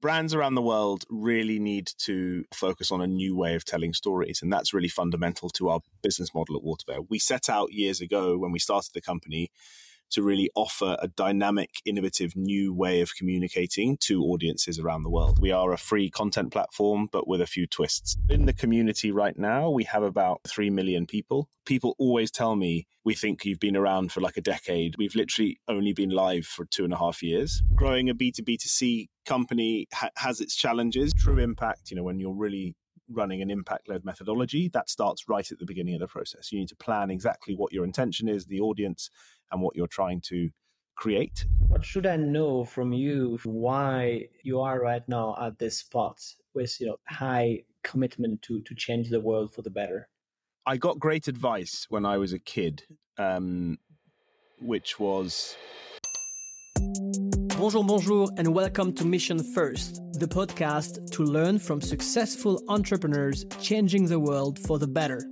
brands around the world really need to focus on a new way of telling stories. And that's really fundamental to our business model at Waterbear. We set out years ago when we started the company to really offer a dynamic, innovative new way of communicating to audiences around the world. We are a free content platform, but with a few twists. In the community right now, we have about 3 million people. People always tell me, we think you've been around for like a decade. We've literally only been live for two and a half years. Growing a B2B2C company ha- has its challenges. True impact, you know, when you're really running an impact led methodology, that starts right at the beginning of the process. You need to plan exactly what your intention is, the audience, and what you're trying to create. What should I know from you why you are right now at this spot with you know high commitment to to change the world for the better? I got great advice when I was a kid, um, which was. Bonjour, bonjour, and welcome to Mission First, the podcast to learn from successful entrepreneurs changing the world for the better.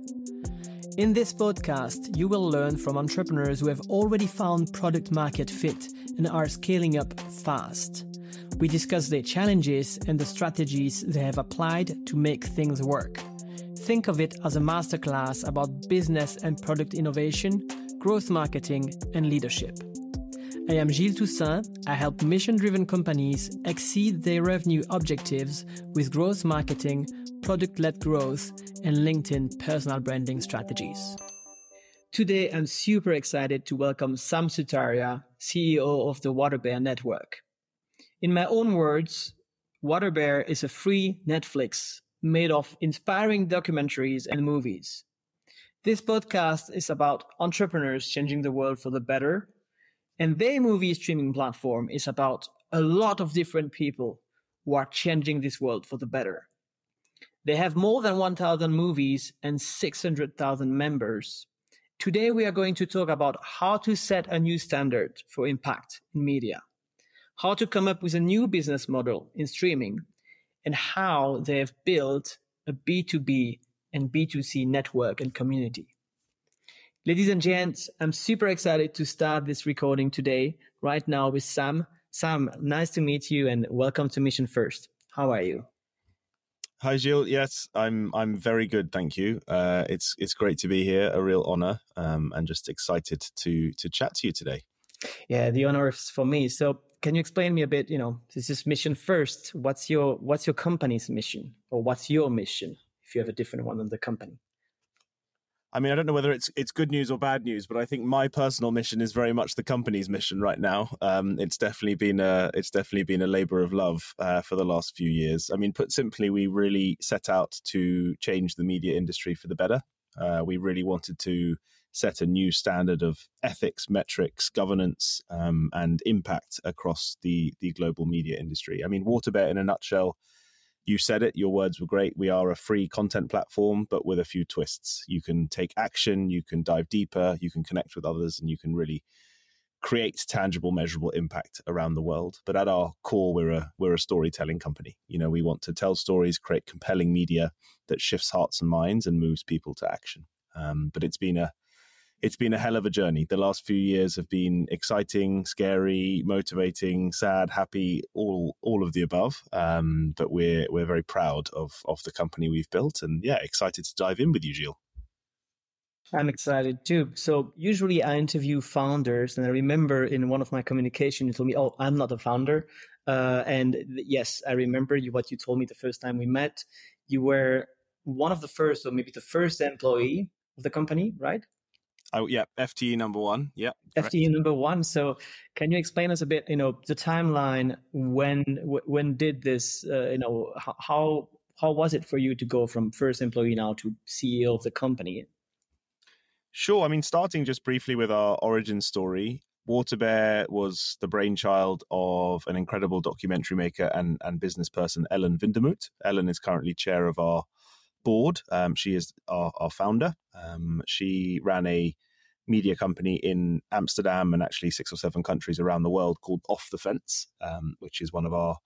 In this podcast, you will learn from entrepreneurs who have already found product market fit and are scaling up fast. We discuss their challenges and the strategies they have applied to make things work. Think of it as a masterclass about business and product innovation, growth marketing, and leadership. I am Gilles Toussaint. I help mission driven companies exceed their revenue objectives with growth marketing, product led growth, and LinkedIn personal branding strategies. Today, I'm super excited to welcome Sam Sutaria, CEO of the Waterbear Network. In my own words, Waterbear is a free Netflix made of inspiring documentaries and movies. This podcast is about entrepreneurs changing the world for the better, and their movie streaming platform is about a lot of different people who are changing this world for the better. They have more than 1,000 movies and 600,000 members. Today, we are going to talk about how to set a new standard for impact in media, how to come up with a new business model in streaming, and how they have built a B2B and B2C network and community. Ladies and gents, I'm super excited to start this recording today, right now with Sam. Sam, nice to meet you and welcome to Mission First. How are you? Hi, Gilles. Yes, I'm. I'm very good, thank you. Uh, it's it's great to be here. A real honor, um, and just excited to to chat to you today. Yeah, the honor is for me. So, can you explain me a bit? You know, this is mission first. What's your What's your company's mission, or what's your mission? If you have a different one than the company. I mean, I don't know whether it's it's good news or bad news, but I think my personal mission is very much the company's mission right now. Um, it's definitely been a it's definitely been a labor of love uh, for the last few years. I mean, put simply, we really set out to change the media industry for the better. Uh, we really wanted to set a new standard of ethics, metrics, governance, um, and impact across the the global media industry. I mean, Waterbear, in a nutshell you said it, your words were great. We are a free content platform, but with a few twists. You can take action, you can dive deeper, you can connect with others, and you can really create tangible, measurable impact around the world. But at our core, we're a we're a storytelling company. You know, we want to tell stories, create compelling media that shifts hearts and minds and moves people to action. Um, but it's been a it's been a hell of a journey. The last few years have been exciting, scary, motivating, sad, happy, all all of the above. Um, but we're we're very proud of of the company we've built, and yeah, excited to dive in with you, Gilles. I'm excited too. So usually I interview founders, and I remember in one of my communication you told me, "Oh, I'm not a founder." Uh, and yes, I remember you, what you told me the first time we met. You were one of the first, or maybe the first employee of the company, right? Oh yeah, FTE number one. Yeah, correct. FTE number one. So, can you explain us a bit? You know, the timeline. When when did this? Uh, you know, how how was it for you to go from first employee now to CEO of the company? Sure. I mean, starting just briefly with our origin story. Waterbear was the brainchild of an incredible documentary maker and, and business person, Ellen Windemuth. Ellen is currently chair of our board. Um, she is our, our founder. Um, she ran a media company in Amsterdam and actually six or seven countries around the world called Off the Fence, um, which is one of our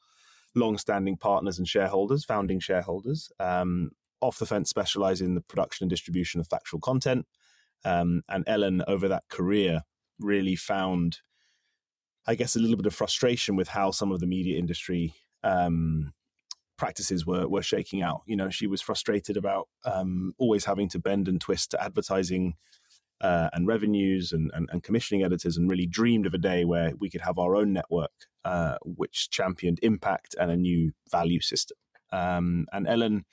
long-standing partners and shareholders, founding shareholders. Um, Off the Fence specialize in the production and distribution of factual content. Um, and Ellen, over that career, really found, I guess, a little bit of frustration with how some of the media industry um, practices were were shaking out. You know, she was frustrated about um, always having to bend and twist to advertising uh, and revenues and, and, and, commissioning editors, and really dreamed of a day where we could have our own network, uh, which championed impact and a new value system. Um, and Ellen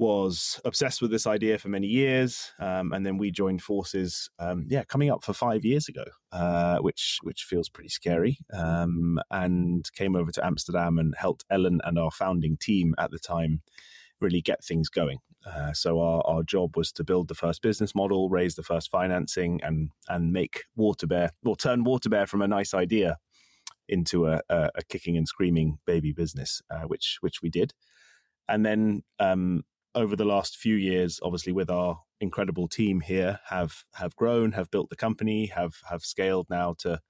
was obsessed with this idea for many years, um, and then we joined forces. Um, yeah, coming up for five years ago, uh, which which feels pretty scary. Um, and came over to Amsterdam and helped Ellen and our founding team at the time really get things going. Uh, so our, our job was to build the first business model, raise the first financing, and and make Waterbear or turn Waterbear from a nice idea into a, a, a kicking and screaming baby business, uh, which which we did. And then um, over the last few years, obviously with our incredible team here, have have grown, have built the company, have have scaled now to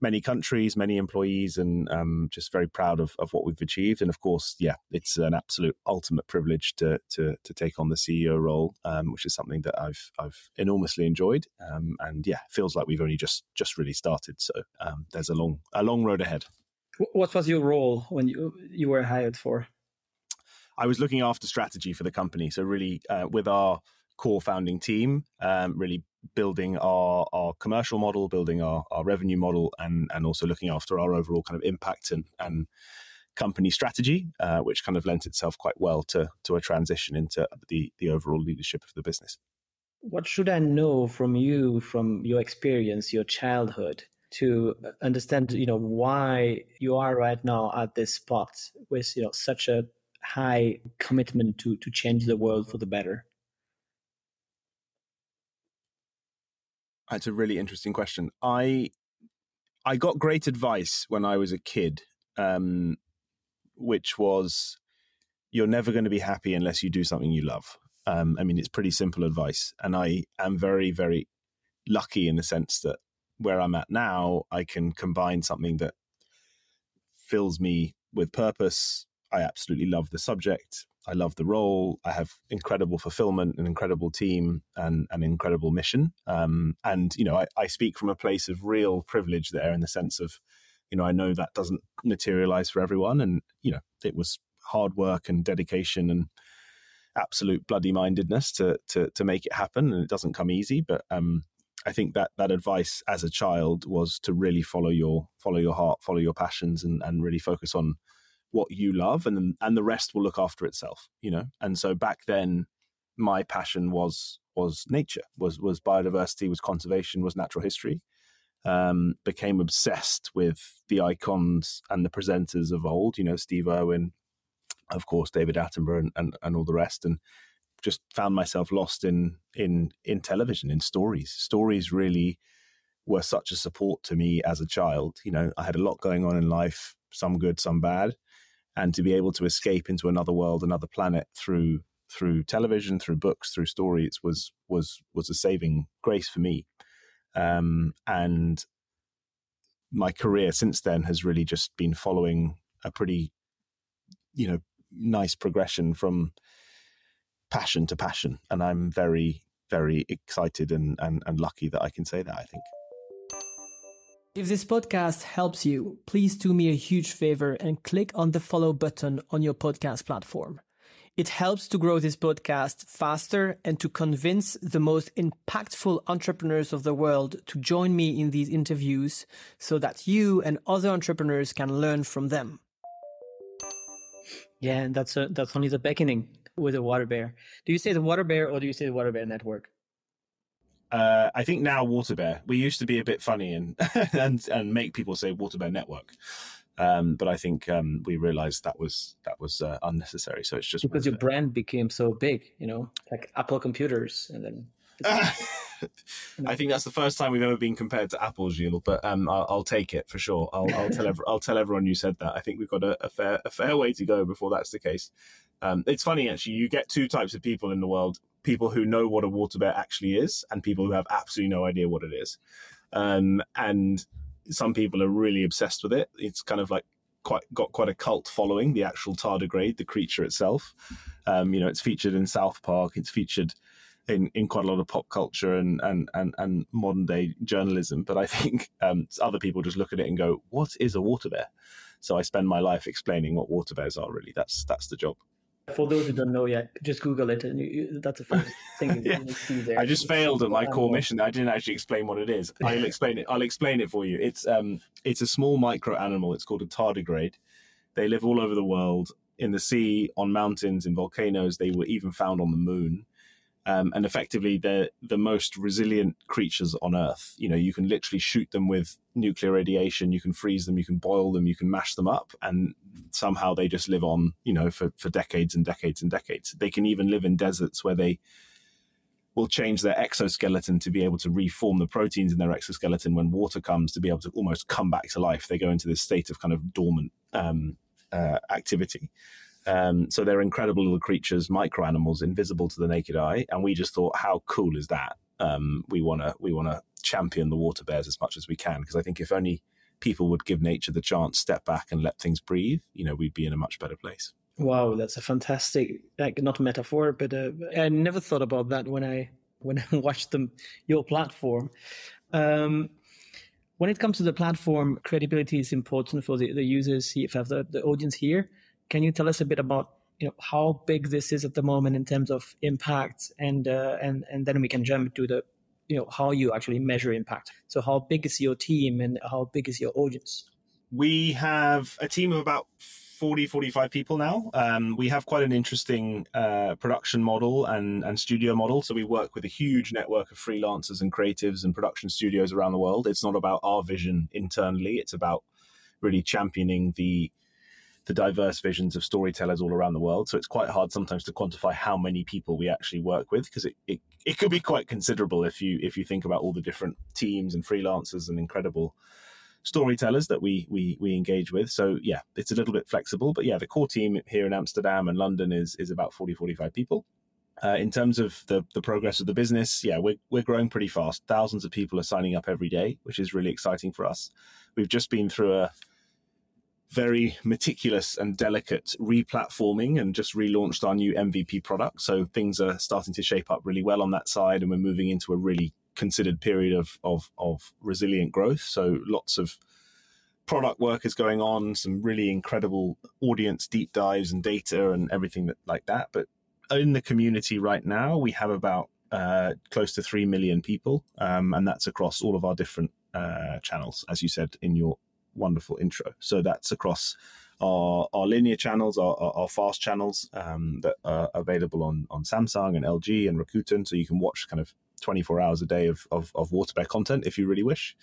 many countries, many employees, and um, just very proud of, of what we've achieved. And of course, yeah, it's an absolute ultimate privilege to to, to take on the CEO role, um, which is something that I've I've enormously enjoyed. Um, and yeah, feels like we've only just just really started. So um, there's a long a long road ahead. What was your role when you you were hired for? I was looking after strategy for the company. So really, uh, with our core founding team, um, really building our our commercial model, building our, our revenue model, and and also looking after our overall kind of impact and and company strategy, uh, which kind of lent itself quite well to to a transition into the the overall leadership of the business. What should I know from you, from your experience, your childhood, to understand, you know, why you are right now at this spot with you know such a high commitment to to change the world for the better? That's a really interesting question. I I got great advice when I was a kid, um, which was you're never going to be happy unless you do something you love. Um, I mean, it's pretty simple advice, and I am very very lucky in the sense that where I'm at now, I can combine something that fills me with purpose, I absolutely love the subject. I love the role. I have incredible fulfillment, an incredible team, and an incredible mission. Um, and you know, I, I, speak from a place of real privilege there, in the sense of, you know, I know that doesn't materialize for everyone, and you know, it was hard work and dedication and absolute bloody mindedness to to to make it happen, and it doesn't come easy. But um, I think that that advice as a child was to really follow your follow your heart, follow your passions, and and really focus on what you love and and the rest will look after itself you know? And so back then my passion was was nature was was biodiversity was conservation was natural history. Um, became obsessed with the icons and the presenters of old you know steve irwin of course david attenborough and, and, and all the rest and just found myself lost in in in television in stories. Stories really were such a support to me as a child you know? I had a lot going on in life some good some bad and to be able to escape into another world, another planet through through television, through books, through stories was was was a saving grace for me. Um, and my career since then has really just been following a pretty, you know, nice progression from passion to passion, and I'm very very excited and, and, and lucky that I can say that. I think. If this podcast helps you, please do me a huge favor and click on the follow button on your podcast platform. It helps to grow this podcast faster and to convince the most impactful entrepreneurs of the world to join me in these interviews so that you and other entrepreneurs can learn from them. Yeah, and that's a, that's only the beginning with the water bear. Do you say the water bear or do you say the water bear network? Uh, I think now Waterbear. We used to be a bit funny and and and make people say Waterbear Network, um, but I think um, we realized that was that was uh, unnecessary. So it's just because your brand became so big, you know, like Apple computers, and then. I think that's the first time we've ever been compared to Apple, Gilles. But um, I'll, I'll, take it for sure. I'll, I'll tell every, I'll tell everyone you said that. I think we've got a, a fair a fair way to go before that's the case. Um, it's funny actually. You get two types of people in the world: people who know what a water bear actually is, and people who have absolutely no idea what it is. Um, and some people are really obsessed with it. It's kind of like quite got quite a cult following. The actual tardigrade, the creature itself. Um, you know, it's featured in South Park. It's featured in, in quite a lot of pop culture and and and, and modern day journalism. But I think um, other people just look at it and go, "What is a water bear?" So I spend my life explaining what water bears are. Really, that's that's the job. For those who don't know yet, just Google it, and you, that's the first thing yeah. you see there. I just failed at my core mission. I didn't actually explain what it is. I'll explain it. I'll explain it for you. It's um, it's a small micro animal. It's called a tardigrade. They live all over the world, in the sea, on mountains, in volcanoes. They were even found on the moon. Um, and effectively they're the most resilient creatures on earth. You know you can literally shoot them with nuclear radiation you can freeze them you can boil them you can mash them up and somehow they just live on you know for, for decades and decades and decades. They can even live in deserts where they will change their exoskeleton to be able to reform the proteins in their exoskeleton when water comes to be able to almost come back to life. They go into this state of kind of dormant um, uh, activity um, so they're incredible little creatures, micro animals, invisible to the naked eye. And we just thought, how cool is that? Um, we want to we want to champion the water bears as much as we can because I think if only people would give nature the chance, step back and let things breathe, you know, we'd be in a much better place. Wow, that's a fantastic, like not a metaphor, but uh, I never thought about that when I when I watched them your platform. Um, when it comes to the platform, credibility is important for the, the users. If the, the audience here, can you tell us a bit about you know how big this is at the moment in terms of impact, and uh, and and then we can jump to the you know how you actually measure impact. So how big is your team and how big is your audience? We have a team of about 40, 45 people now. Um, we have quite an interesting uh, production model and, and studio model. So we work with a huge network of freelancers and creatives and production studios around the world. It's not about our vision internally, it's about really championing the the diverse visions of storytellers all around the world. So it's quite hard sometimes to quantify how many people we actually work with because it, it, it could be quite considerable if you if you think about all the different teams and freelancers and incredible storytellers that we we we engage with. So yeah, it's a little bit flexible, but yeah, the core team here in Amsterdam and London is is about 40 45 people. Uh, in terms of the the progress of the business, yeah, we're we're growing pretty fast. Thousands of people are signing up every day, which is really exciting for us. We've just been through a very meticulous and delicate replatforming and just relaunched our new MVP product. So things are starting to shape up really well on that side, and we're moving into a really considered period of of, of resilient growth. So lots of product work is going on, some really incredible audience deep dives and data and everything that like that. But in the community right now, we have about uh, close to three million people, um, and that's across all of our different uh, channels, as you said in your wonderful intro. So that's across our, our linear channels, our, our, our fast channels um, that are available on, on Samsung and LG and Rakuten. So you can watch kind of 24 hours a day of, of, of Water Bear content if you really wish.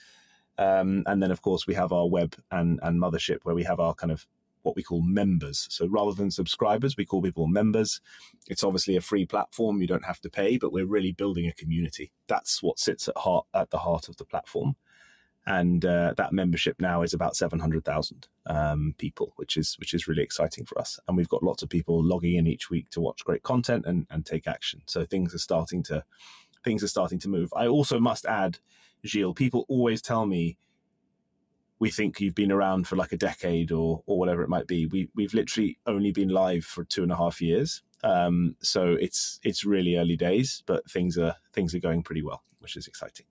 Um, and then, of course, we have our web and, and mothership where we have our kind of what we call members. So rather than subscribers, we call people members. It's obviously a free platform; you don't have to pay, but we're really building a community. That's what sits at heart at the heart of the platform and uh, that membership now is about 700,000 um, people, which is which is really exciting for us. And we've got lots of people logging in each week to watch great content and, and take action. So things are starting to things are starting to move. I also must add, Gilles, people always tell me we think you've been around for like a decade or or whatever it might be. We we've literally only been live for two and a half years. Um, so it's it's really early days, but things are things are going pretty well, which is exciting.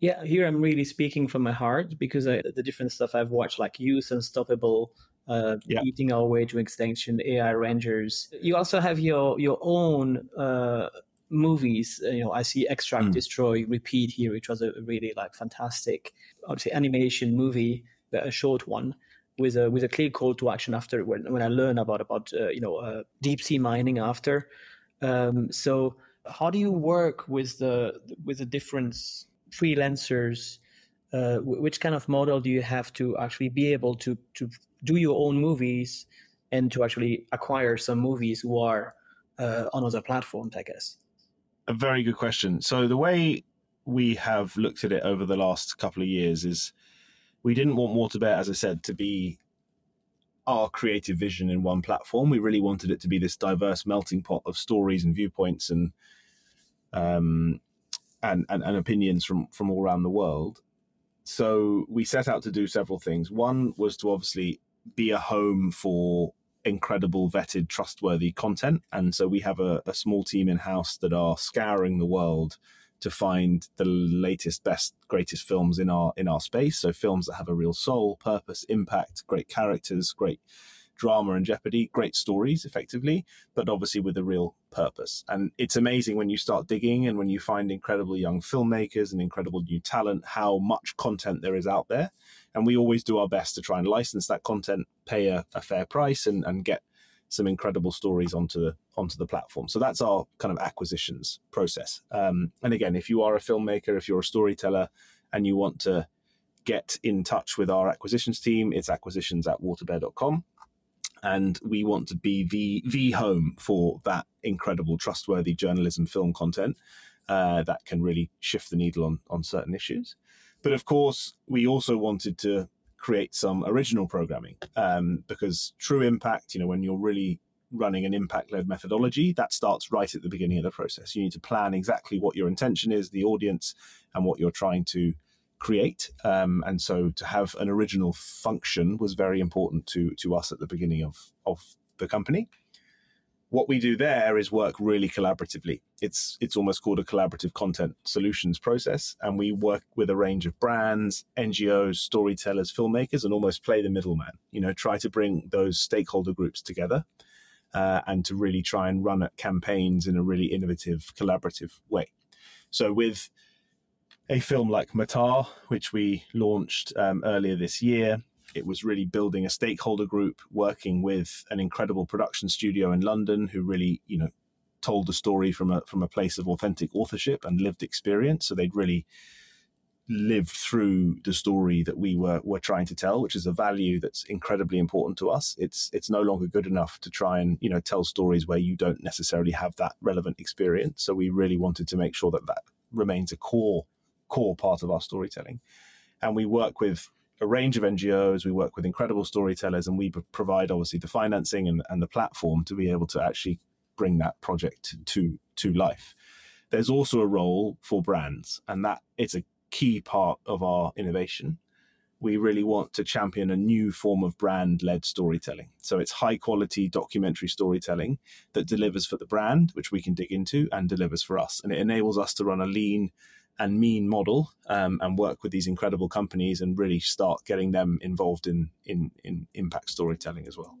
Yeah, here I'm really speaking from my heart because I, the different stuff I've watched, like Youth Unstoppable, uh, yeah. Eating Our Way to Extinction, AI Rangers. You also have your your own uh, movies. You know, I see Extract, mm. Destroy, Repeat here, which was a really like fantastic, say, animation movie, but a short one with a with a clear call to action after when when I learn about about uh, you know uh, deep sea mining after. Um, so how do you work with the with the difference freelancers? Uh, which kind of model do you have to actually be able to to do your own movies and to actually acquire some movies who are uh, on other platforms? I guess. A very good question. So the way we have looked at it over the last couple of years is we didn't want Water Bear, as I said, to be our creative vision in one platform. We really wanted it to be this diverse melting pot of stories and viewpoints and um, and, and, and opinions from, from all around the world. So we set out to do several things. One was to obviously be a home for incredible, vetted, trustworthy content. And so we have a, a small team in house that are scouring the world to find the latest, best, greatest films in our in our space. So films that have a real soul, purpose, impact, great characters, great drama and jeopardy, great stories, effectively, but obviously with a real purpose. And it's amazing when you start digging and when you find incredible young filmmakers and incredible new talent, how much content there is out there. And we always do our best to try and license that content, pay a, a fair price, and, and get some incredible stories onto the onto the platform. So that's our kind of acquisitions process. Um, and again, if you are a filmmaker, if you're a storyteller, and you want to get in touch with our acquisitions team, it's acquisitions at waterbear.com. And we want to be the the home for that incredible, trustworthy journalism film content uh, that can really shift the needle on on certain issues. But of course, we also wanted to create some original programming um, because true impact, you know, when you're really running an impact led methodology, that starts right at the beginning of the process. You need to plan exactly what your intention is, the audience, and what you're trying to create. Um, and so to have an original function was very important to to us at the beginning of of the company what we do there is work really collaboratively. It's it's almost called a collaborative content solutions process, and we work with a range of brands, NGOs, storytellers, filmmakers, and almost play the middleman. You know, try to bring those stakeholder groups together, uh, and to really try and run at campaigns in a really innovative, collaborative way. So with a film like Matar, which we launched um, earlier this year, it was really building a stakeholder group, working with an incredible production studio in London who really, you know, told the story from a from a place of authentic authorship and lived experience. So they'd really lived through the story that we were were trying to tell, which is a value that's incredibly important to us. It's it's no longer good enough to try and you know tell stories where you don't necessarily have that relevant experience. So we really wanted to make sure that that remains a core core part of our storytelling, and we work with a range of NGOs. We work with incredible storytellers, and we provide obviously the financing and, and the platform to be able to actually bring that project to to life. There's also a role for brands, and that is a key part of our innovation. We really want to champion a new form of brand led storytelling. So it's high quality documentary storytelling that delivers for the brand, which we can dig into, and delivers for us. And it enables us to run a lean, and mean model um, and work with these incredible companies and really start getting them involved in, in, in impact storytelling as well.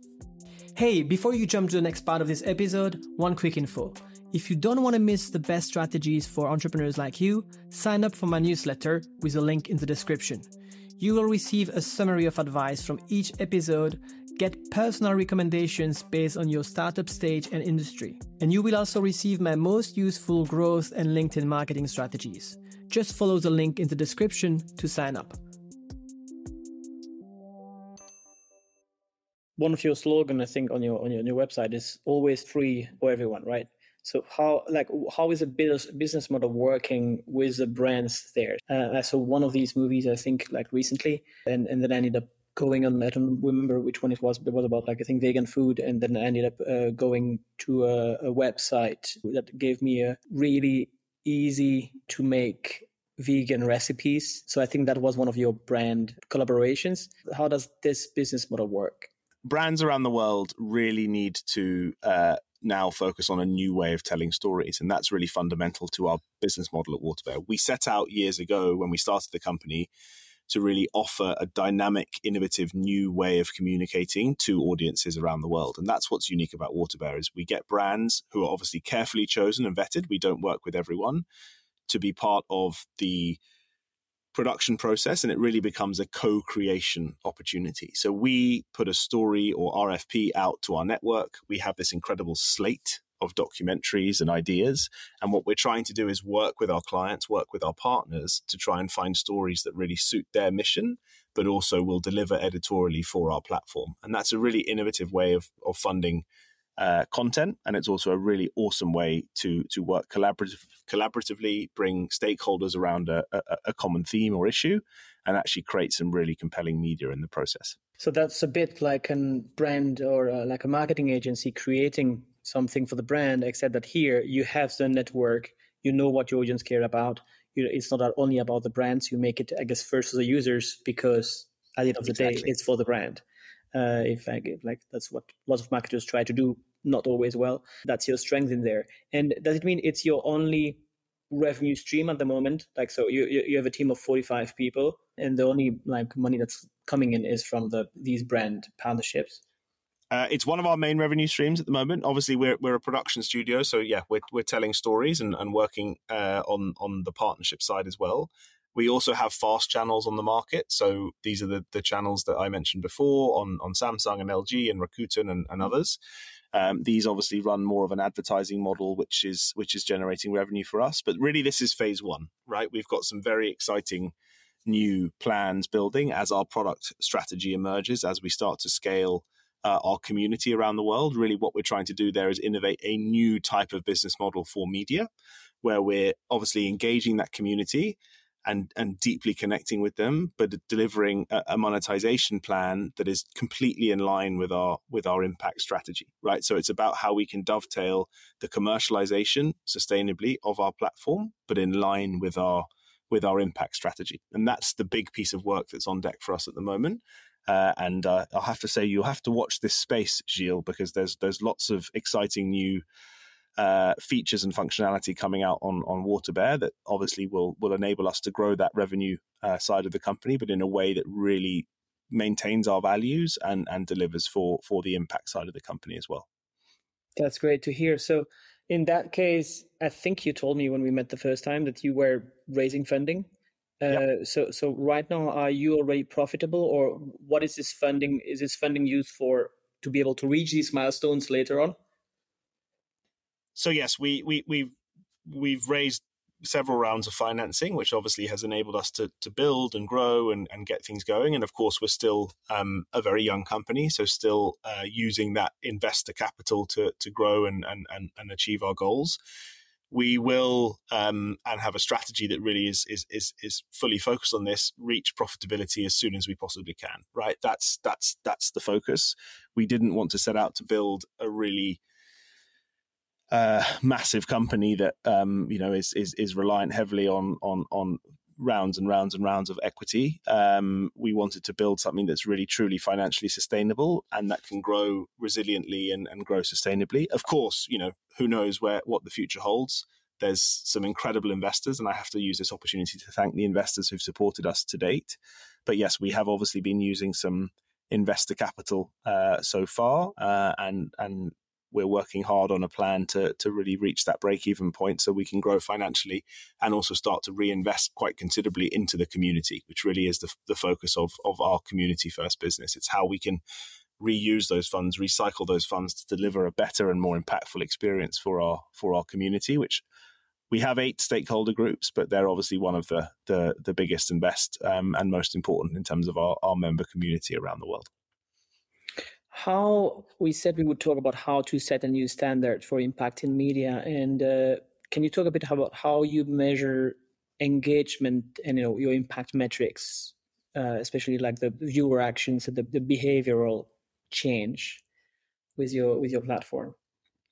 Hey, before you jump to the next part of this episode, one quick info. If you don't want to miss the best strategies for entrepreneurs like you, sign up for my newsletter with a link in the description. You will receive a summary of advice from each episode, get personal recommendations based on your startup stage and industry, and you will also receive my most useful growth and LinkedIn marketing strategies. Just follow the link in the description to sign up. One of your slogan, I think, on your on your, your website is always free for everyone, right? So how like how is a business model working with the brands there? Uh, I saw one of these movies, I think, like recently, and and then I ended up going on. I don't remember which one it was, but it was about like I think vegan food, and then I ended up uh, going to a, a website that gave me a really easy to make vegan recipes. So I think that was one of your brand collaborations. How does this business model work? Brands around the world really need to uh, now focus on a new way of telling stories. And that's really fundamental to our business model at Waterbear. We set out years ago when we started the company to really offer a dynamic, innovative, new way of communicating to audiences around the world. And that's what's unique about Waterbear is we get brands who are obviously carefully chosen and vetted. We don't work with everyone to be part of the production process and it really becomes a co-creation opportunity. So we put a story or RFP out to our network. We have this incredible slate of documentaries and ideas. And what we're trying to do is work with our clients, work with our partners to try and find stories that really suit their mission, but also will deliver editorially for our platform. And that's a really innovative way of, of funding uh, content, and it's also a really awesome way to to work collaborative, collaboratively, bring stakeholders around a, a, a common theme or issue, and actually create some really compelling media in the process. So that's a bit like a brand or uh, like a marketing agency creating something for the brand, except that here you have the network, you know what your audience care about. You, it's not only about the brands. You make it, I guess, first for the users because at the end of the exactly. day, it's for the brand. Uh, if I like, that's what lots of marketers try to do. Not always well. That's your strength in there. And does it mean it's your only revenue stream at the moment? Like, so you you have a team of forty five people, and the only like money that's coming in is from the these brand partnerships. Uh, it's one of our main revenue streams at the moment. Obviously, we're we're a production studio, so yeah, we're we're telling stories and, and working uh, on on the partnership side as well. We also have fast channels on the market. So these are the, the channels that I mentioned before on, on Samsung and LG and Rakuten and, and others. Um, these obviously run more of an advertising model, which is which is generating revenue for us. But really, this is phase one, right? We've got some very exciting new plans building as our product strategy emerges, as we start to scale uh, our community around the world. Really, what we're trying to do there is innovate a new type of business model for media, where we're obviously engaging that community and and deeply connecting with them, but delivering a, a, monetization plan that is completely in line with our with our impact strategy, right? So it's about how we can dovetail the commercialization sustainably of our platform, but in line with our with our impact strategy, and that's the big piece of work that's on deck for us at the moment. Uh, and uh, I'll have to say, you'll have to watch this space, Gilles, because there's there's lots of exciting new uh, features and functionality coming out on on WaterBear that obviously will will enable us to grow that revenue uh, side of the company, but in a way that really maintains our values and and delivers for for the impact side of the company as well. That's great to hear. So in that case, I think you told me when we met the first time that you were raising funding. Uh, yep. So so right now, are you already profitable, or what is this funding? Is this funding used for to be able to reach these milestones later on? so yes, we we we've we've raised several rounds of financing, which obviously has enabled us to to build and grow and, and get things going. And of course, we're still um, a very young company, so still uh, using that investor capital to to grow and and and, and achieve our goals. We will um, and have a strategy that really is, is is is fully focused on this. Reach profitability as soon as we possibly can. Right, that's that's that's the focus. We didn't want to set out to build a really uh, massive company that um, you know is, is is reliant heavily on on on rounds and rounds and rounds of equity. Um, we wanted to build something that's really truly financially sustainable and that can grow resiliently and, and grow sustainably. Of course, you know who knows where what the future holds. There's some incredible investors, and I have to use this opportunity to thank the investors who've supported us to date. But yes, we have obviously been using some investor capital uh, so far, uh, and and we're working hard on a plan to to really reach that break even point so we can grow financially and also start to reinvest quite considerably into the community, which really is the, the focus of, of our community first business. It's how we can reuse those funds, recycle those funds to deliver a better and more impactful experience for our for our community, which we have eight stakeholder groups, but they're obviously one of the the, the biggest and best um, and most important in terms of our, our member community around the world how we said we would talk about how to set a new standard for impact in media and uh, can you talk a bit about how you measure engagement and you know your impact metrics uh, especially like the viewer actions and the, the behavioral change with your with your platform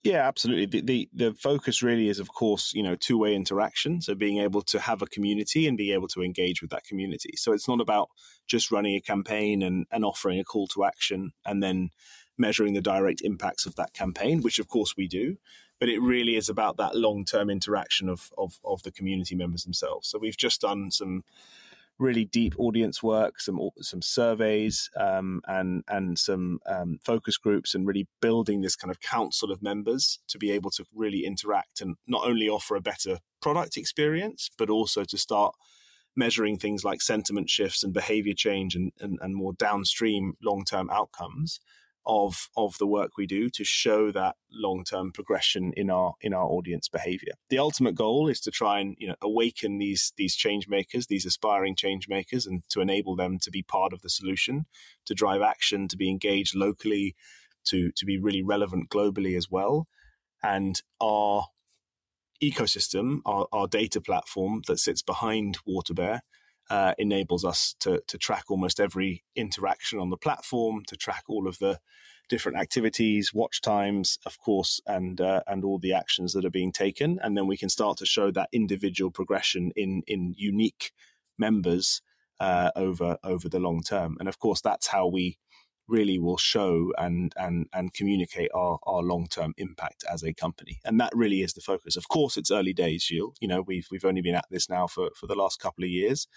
yeah, absolutely. The, the, the focus really is, of course, you know, two way interaction. So being able to have a community and be able to engage with that community. So it's not about just running a campaign and, and offering a call to action and then measuring the direct impacts of that campaign, which of course we do. But it really is about that long term interaction of, of of the community members themselves. So we've just done some really deep audience work, some some surveys, um, and and some um, focus groups, and really building this kind of council of members to be able to really interact and not only offer a better product experience, but also to start measuring things like sentiment shifts and behavior change and, and, and more downstream long term outcomes of of the work we do to show that long term progression in our in our audience behavior. The ultimate goal is to try and you know awaken these these change makers, these aspiring change makers, and to enable them to be part of the solution, to drive action, to be engaged locally, to to be really relevant globally as well. And our ecosystem, our, our data platform that sits behind WaterBear, uh, enables us to, to track almost every interaction on the platform, to track all of the different activities, watch times, of course, and uh, and all the actions that are being taken, and then we can start to show that individual progression in in unique members uh, over over the long term. And of course, that's how we really will show and and and communicate our our long term impact as a company. And that really is the focus. Of course, it's early days, Gilles. You know, we've we've only been at this now for for the last couple of years,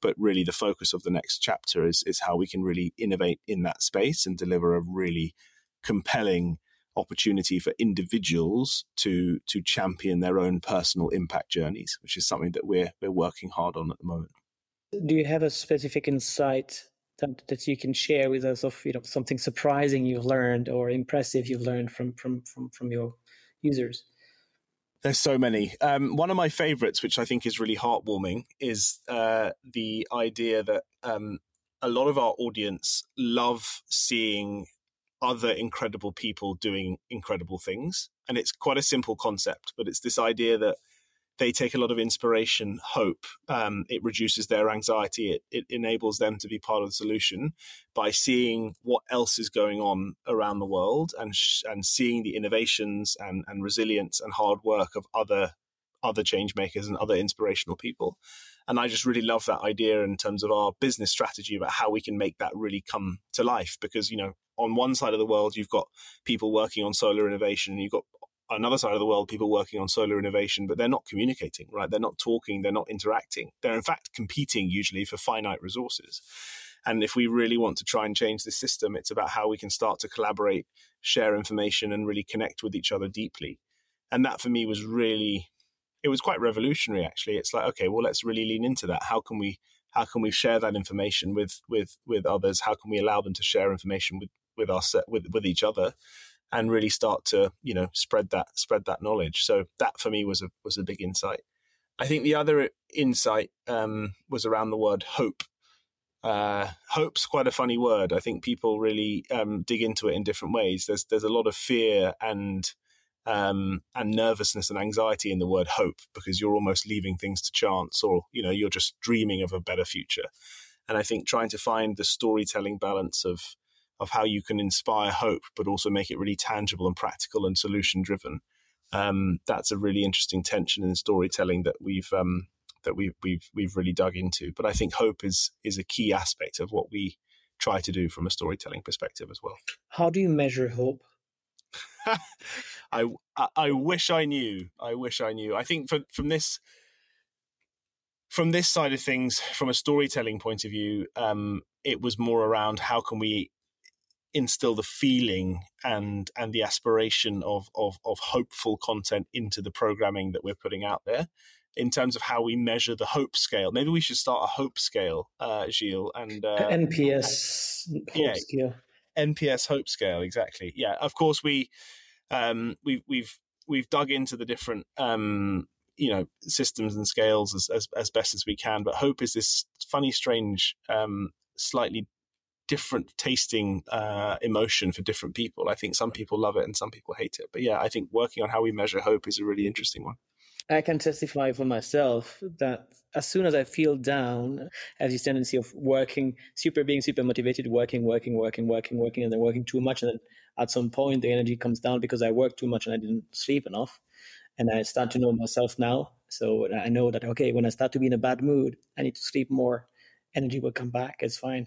but really the focus of the next chapter is is how we can really innovate in that space and deliver a really compelling opportunity for individuals to to champion their own personal impact journeys, which is something that we're we're working hard on at the moment. Do you have a specific insight that, that you can share with us of you know something surprising you've learned or impressive you've learned from from from, from your users? There's so many. Um, one of my favorites, which I think is really heartwarming, is uh, the idea that um, a lot of our audience love seeing other incredible people doing incredible things. And it's quite a simple concept, but it's this idea that they take a lot of inspiration, hope. Um, it reduces their anxiety. It, it enables them to be part of the solution by seeing what else is going on around the world and sh- and seeing the innovations and, and resilience and hard work of other other change makers and other inspirational people. And I just really love that idea in terms of our business strategy about how we can make that really come to life. Because you know, on one side of the world, you've got people working on solar innovation, and you've got another side of the world, people working on solar innovation, but they're not communicating, right? They're not talking, they're not interacting. They're in fact competing usually for finite resources. And if we really want to try and change the system, it's about how we can start to collaborate, share information, and really connect with each other deeply. And that for me was really, it was quite revolutionary actually. It's like, okay, well, let's really lean into that. How can we how can we share that information with with with others? How can we allow them to share information with with us with with each other? And really start to you know spread that spread that knowledge. So that for me was a was a big insight. I think the other insight um, was around the word hope. Uh, hope's quite a funny word. I think people really um, dig into it in different ways. There's there's a lot of fear and um, and nervousness and anxiety in the word hope because you're almost leaving things to chance, or you know you're just dreaming of a better future. And I think trying to find the storytelling balance of of how you can inspire hope, but also make it really tangible and practical and solution driven. Um, that's a really interesting tension in storytelling that we've um, that we've we've we've really dug into. But I think hope is is a key aspect of what we try to do from a storytelling perspective as well. How do you measure hope? I, I, I wish I knew. I wish I knew. I think from from this from this side of things, from a storytelling point of view, um, it was more around how can we instill the feeling and and the aspiration of of of hopeful content into the programming that we're putting out there in terms of how we measure the hope scale. Maybe we should start a hope scale, uh, Gilles, and uh, NPS. yeah, scale. NPS hope scale, exactly. Yeah, of course we um, we've we've we've dug into the different um, you know systems and scales as, as, as best as we can. But hope is this funny, strange, um, slightly different tasting uh, emotion for different people. I think some people love it and some people hate it. But yeah, I think working on how we measure hope is a really interesting one. I can testify for myself that as soon as I feel down, I have this tendency of working, super being super motivated, working, working, working, working, working, and then working too much. And then at some point, the energy comes down because I worked too much and I didn't sleep enough. And I start to know myself now. So I know that, okay, when I start to be in a bad mood, I need to sleep more. Energy will come back. It's fine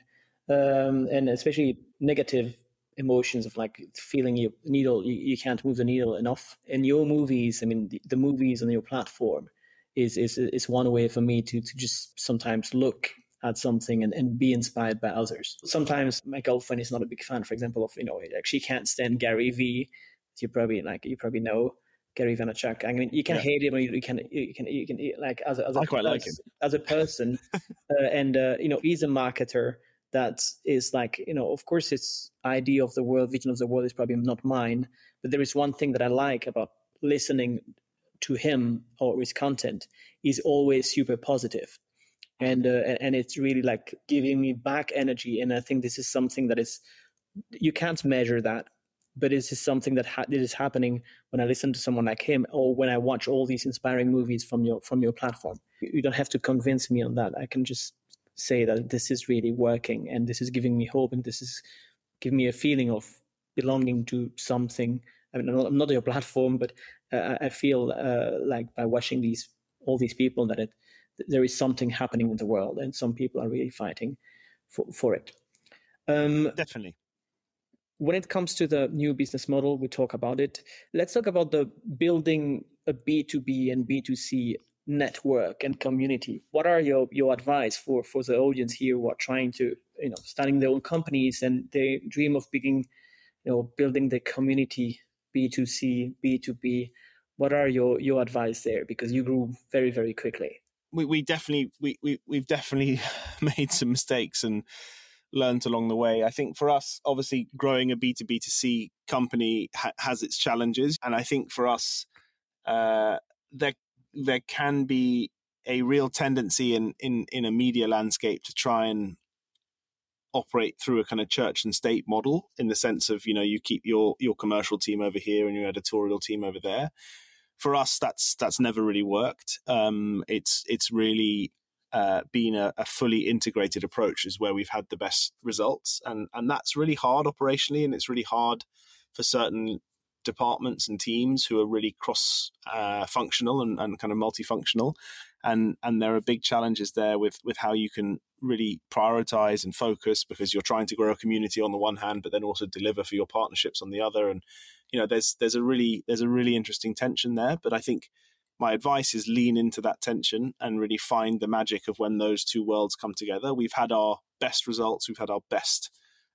um, and especially negative emotions of like feeling your needle you, you, can't move the needle enough. In your movies i mean the, the, movies on your platform is is is one way for me to to just sometimes look at something and, and be inspired by others. Sometimes my girlfriend is not a big fan for example of you know like she can't stand gary vee. You probably like you probably know Gary Vaynerchuk. I mean, you can yeah. hate him, you can, you can, you can, like as a, as a I quite like him. as a person, uh, and uh, you know, he's a marketer that is like you know of course his idea of the world vision of the world is probably not mine but there is one thing that i like about listening to him or his content. Is always super positive. And uh, and it's really like giving me back energy and i think this is something that is you can't measure that but this is something that, ha- is happening when i listen to someone like him or when i watch all these inspiring movies from your from your platform. You don't have to convince me on that. I can just say that this is really working and this is giving me hope and this is giving me a feeling of belonging to something. I mean, I'm not, I'm not your platform, but uh, I feel uh, like by watching these all these people that it, there is something happening in the world, and some people are really fighting for for it. Um, Definitely. when it comes to the new business model, we talk about it. Let's talk about the building a B2B and B2C network and community. What are your, your advice for, for the audience here who are trying to, you know, starting their own companies and they dream of being, you know, building the community B2C, B2B? What are your, your advice there? Because you grew very, very quickly. We, we definitely, we, we, we've definitely made some mistakes and, learned along the way. I think for us, obviously, growing a B2B2C company ha- has its challenges. And I think for us, uh, there, there can be a real tendency in, in, in a media landscape to try and operate through a kind of church and state model in the sense of, you know, you keep your, your commercial team over here and your editorial team over there. For us, that's that's never really worked. Um, it's it's really uh, being a, a, fully integrated approach is where we've had the best results, and and that's really hard operationally, and it's really hard for certain departments and teams who are really cross uh, functional and, and kind of multifunctional, and and there are big challenges there with with how you can really prioritize and focus because you're trying to grow a community on the one hand, but then also deliver for your partnerships on the other, and you know there's there's a really there's a really interesting tension there, but I think my advice is lean into that tension and really find the magic of when those two worlds come together. We've had our best results, we've had our best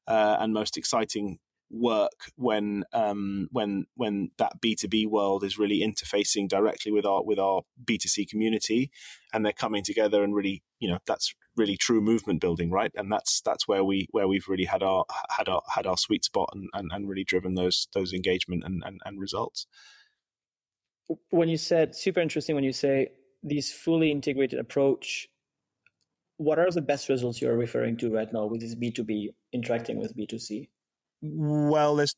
uh, and most exciting work when um, when when that B two B world is really interfacing directly with our with our B two C community, and they're coming together and really you know that's really true movement building, right? And that's that's where we where we've really had our had our had our sweet spot and, and, and really driven those those engagement and, and, and results when you said super interesting when you say these fully integrated approach what are the best results you're referring to right now with this b2b interacting with b2c well there's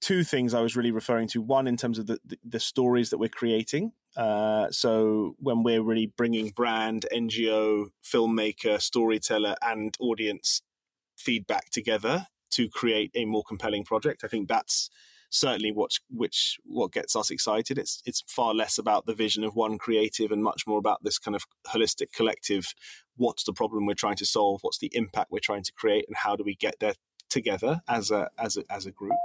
two things i was really referring to one in terms of the, the, the stories that we're creating uh, so when we're really bringing brand ngo filmmaker storyteller and audience feedback together to create a more compelling project i think that's certainly what which what gets us excited. It's it's far less about the vision of one creative and much more about this kind of holistic collective. What's the problem we're trying to solve? What's the impact we're trying to create, and how do we get there together as a as a as a group?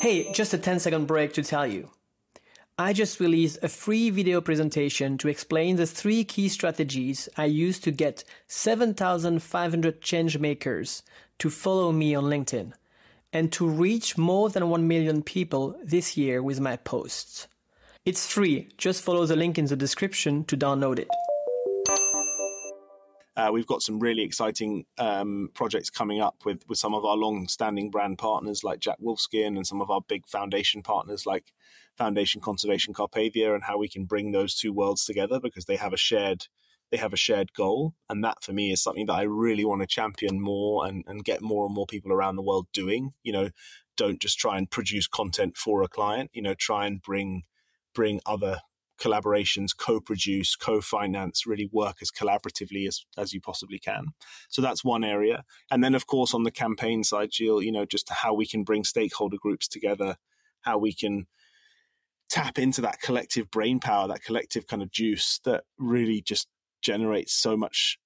Hey, just a 10 second break to tell you. I just released a free video presentation to explain the three key strategies I use to get 7,500 change makers to follow me on LinkedIn and to reach more than 1 million people this year with my posts. It's free, just follow the link in the description to download it. Uh, we've got some really exciting um, projects coming up with, with some of our long-standing brand partners like Jack Wolfskin and some of our big foundation partners like Foundation Conservation Carpathia and how we can bring those two worlds together because they have a shared they have a shared goal. And that for me is something that I really want to champion more and, and get more and more people around the world doing. You know, don't just try and produce content for a client, you know, try and bring bring other collaborations, co-produce, co-finance, really work as collaboratively as, as you possibly can. So that's one area. And then of course on the campaign side, Gilles, you know, just how we can bring stakeholder groups together, how we can tap into that collective brain power, that collective kind of juice that really just generates so much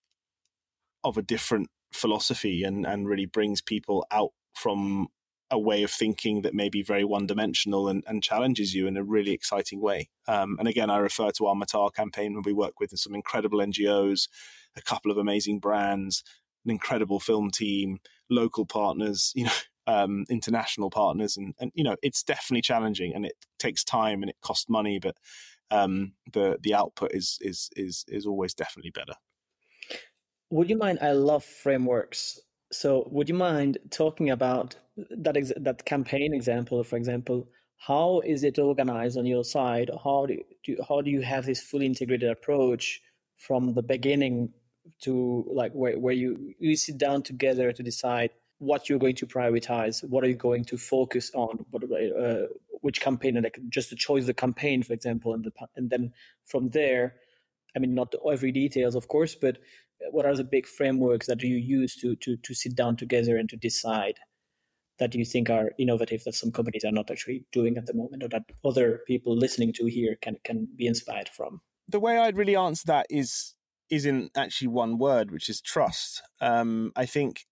of a different philosophy and, and really brings people out from a way of thinking that may be very one dimensional and, and, challenges you in a really exciting way. Um, and again, I refer to our Matar campaign when we work with some incredible NGOs, a couple of amazing brands, an incredible film team, local partners, you know, um, international partners. And, and, you know, it's definitely challenging and it takes time and it costs money, but um, the the output is is is is always definitely better. Would you mind? I love frameworks. So, would you mind talking about that ex- that campaign example, for example? How is it organized on your side? How do you, how do you have this fully integrated approach from the beginning to like where, where you you sit down together to decide what you're going to prioritize, what are you going to focus on, what, uh, which campaign, and like just the choice of the campaign, for example, and the, and then from there, I mean, not every details, of course, but what are the big frameworks that you use to to to sit down together and to decide that you think are innovative that some companies are not actually doing at the moment, or that other people listening to here can can be inspired from? The way I'd really answer that is is in actually one word, which is trust. Um, I think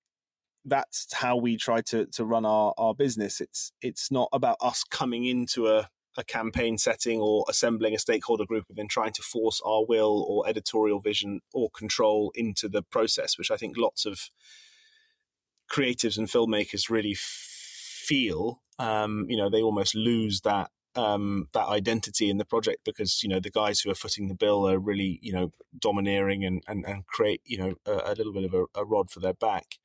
that's how we try to to run our our business. It's it's not about us coming into a a campaign setting or assembling a stakeholder group and then trying to force our will or editorial vision or control into the process, which I think lots of creatives and filmmakers really feel. Um, you know, they almost lose that um, that identity in the project because you know the guys who are footing the bill are really you know domineering and and, and create you know a, a little bit of a, a rod for their back.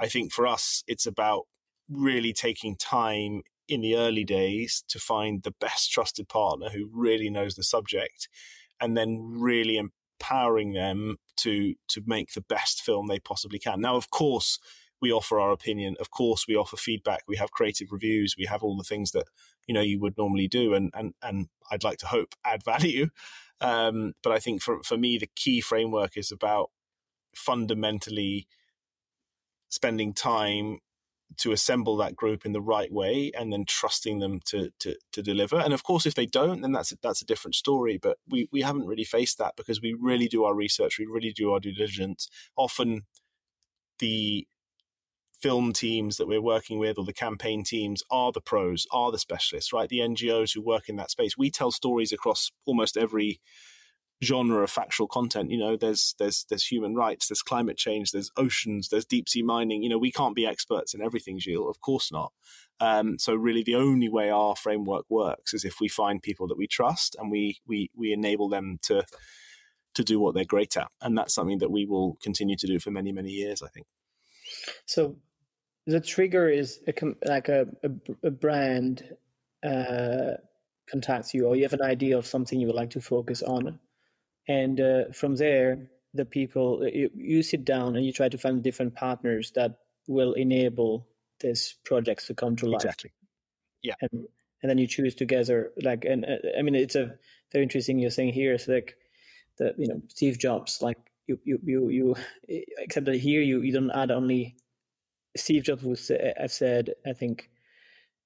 I think for us, it's about really taking time in the early days to find the best trusted partner who really knows the subject and then really empowering them to to make the best film they possibly can. Now, of course, we offer our opinion. Of course, we offer feedback. We have creative reviews. We have all the things that you know you would normally do, and and and I'd like to hope add value. Um, but I think for for me, the key framework is about fundamentally spending time to assemble that group in the right way and then trusting them to, to to deliver. And of course, if they don't, then that's a, that's a different story. But we we haven't really faced that because we really do our research, we really do our due diligence. Often, the film teams that we're working with or the campaign teams are the pros, are the specialists, right? The NGOs who work in that space. We tell stories across almost every genre of factual content. You know, there's there's there's human rights, there's climate change, there's oceans, there's deep sea mining. You know, we can't be experts in everything, Gilles. Of course not. Um, so really, the only way our framework works is if we find people that we trust and we we we enable them to to do what they're great at, and that's something that we will continue to do for many many years. I think. So, the trigger is a, like a, a, a brand uh, contacts you, or you have an idea of something you would like to focus on. And uh, from there the people uh, you, you, sit down and you try to find different partners that will enable these projects to come to life. Exactly. Yeah. And, and then you choose together like and uh, i mean it's a very interesting you're saying here it's like the you know steve jobs like you you you, you except that here you, you don't add only steve jobs was i've eh, said i think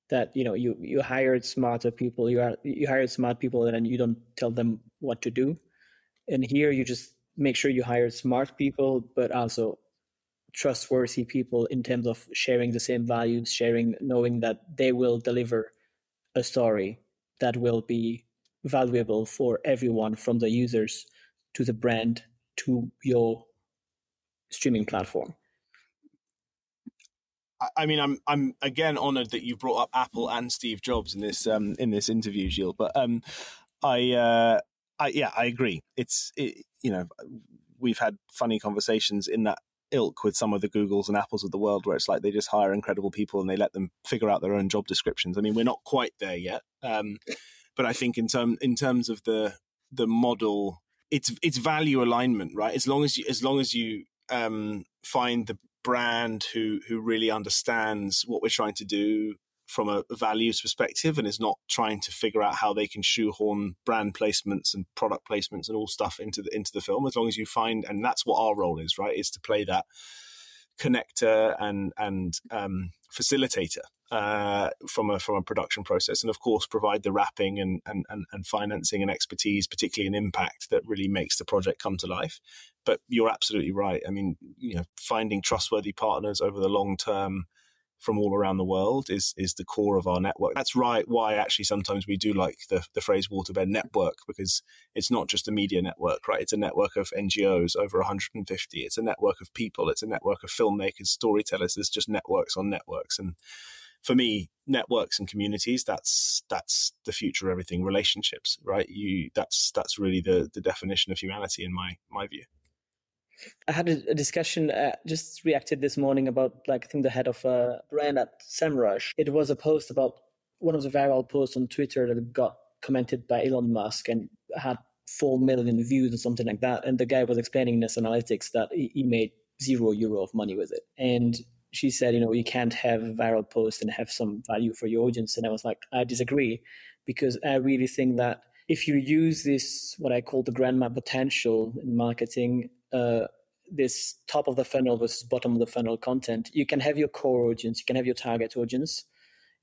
that you know you you hired smarter people you are you hired smart people and then you don't tell them what to do and here you just make sure you hire smart people, but also trustworthy people in terms of sharing the same values, sharing, knowing that they will deliver a story that will be valuable for everyone from the users to the brand to your streaming platform. I mean, I'm I'm again honored that you brought up Apple and Steve Jobs in this um, in this interview, Gilles. But um, I uh, I, yeah, I agree. It's it, you know we've had funny conversations in that ilk with some of the Googles and Apples of the world, where it's like they just hire incredible people and they let them figure out their own job descriptions. I mean, we're not quite there yet, um, but I think in term in terms of the the model, it's it's value alignment, right? As long as you as long as you um, find the brand who who really understands what we're trying to do from a values perspective and is not trying to figure out how they can shoehorn brand placements and product placements and all stuff into the into the film as long as you find and that's what our role is right is to play that connector and and um, facilitator uh, from a from a production process, and of course provide the wrapping and, and and and financing and expertise, particularly in impact, that really makes the project come to life. But you're absolutely right. I mean, you know, finding trustworthy partners over the long term from all around the world is is the core of our network. That's right. Why actually sometimes we do like the the phrase WaterBear Network because it's not just a media network, right? It's a network of NGOs over 150. It's a network of people. It's a network of filmmakers, storytellers. There's just networks on networks, and for me, networks and communities that's that's the future of everything. Relationships, right? You that's that's really the the definition of humanity in my my view. I had a, a discussion, uh, just reacted this morning about, like, I think the head of a brand at SEMrush. It was a post about one of the viral posts on Twitter that got commented by Elon Musk and had 4 million views or something like that. And the guy was explaining in this analytics that he, he made zero euro of money with it. And she said, you know, you can't have a viral post and have some value for your audience. And I was like, I disagree because I really think that if you use this, what I call the grandma potential in marketing, uh, this top of the funnel versus bottom of the funnel content, you can have your core audience, you can have your target audience,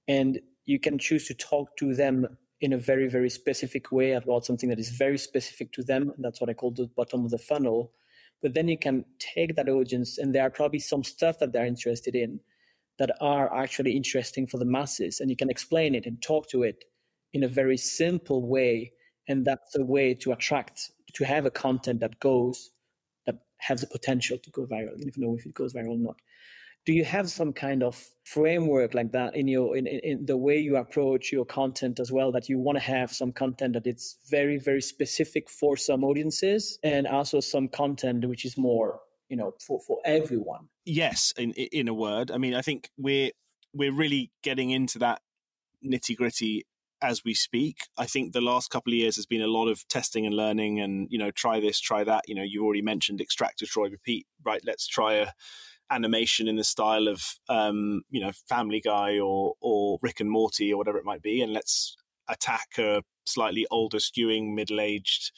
and you can choose to talk to them in a very, very specific way about something that is very specific to them. That's what I call the bottom of the funnel. but then you can take that audience and there are probably some stuff that they're interested in that are actually interesting for the masses and you can explain it and talk to it in a very simple way and that's a way to attract to have a content that goes has the potential to go viral even know if it goes viral or not. Do you have some kind of framework like that in your in, in the way you approach your content as well that you want to have some content that it's very very specific for some audiences and also some content which is more you know for for everyone? Yes in in a word. I mean i think we're we're really getting into that nitty gritty as we speak. I think the last couple of years has been a lot of testing and learning and, you know, try this, try that. You know, you've already mentioned extract, destroy, repeat, right? Let's try a animation in the style of um, you know Family Guy or or Rick and Morty or whatever it might be, and let's attack a slightly older, skewing, middle aged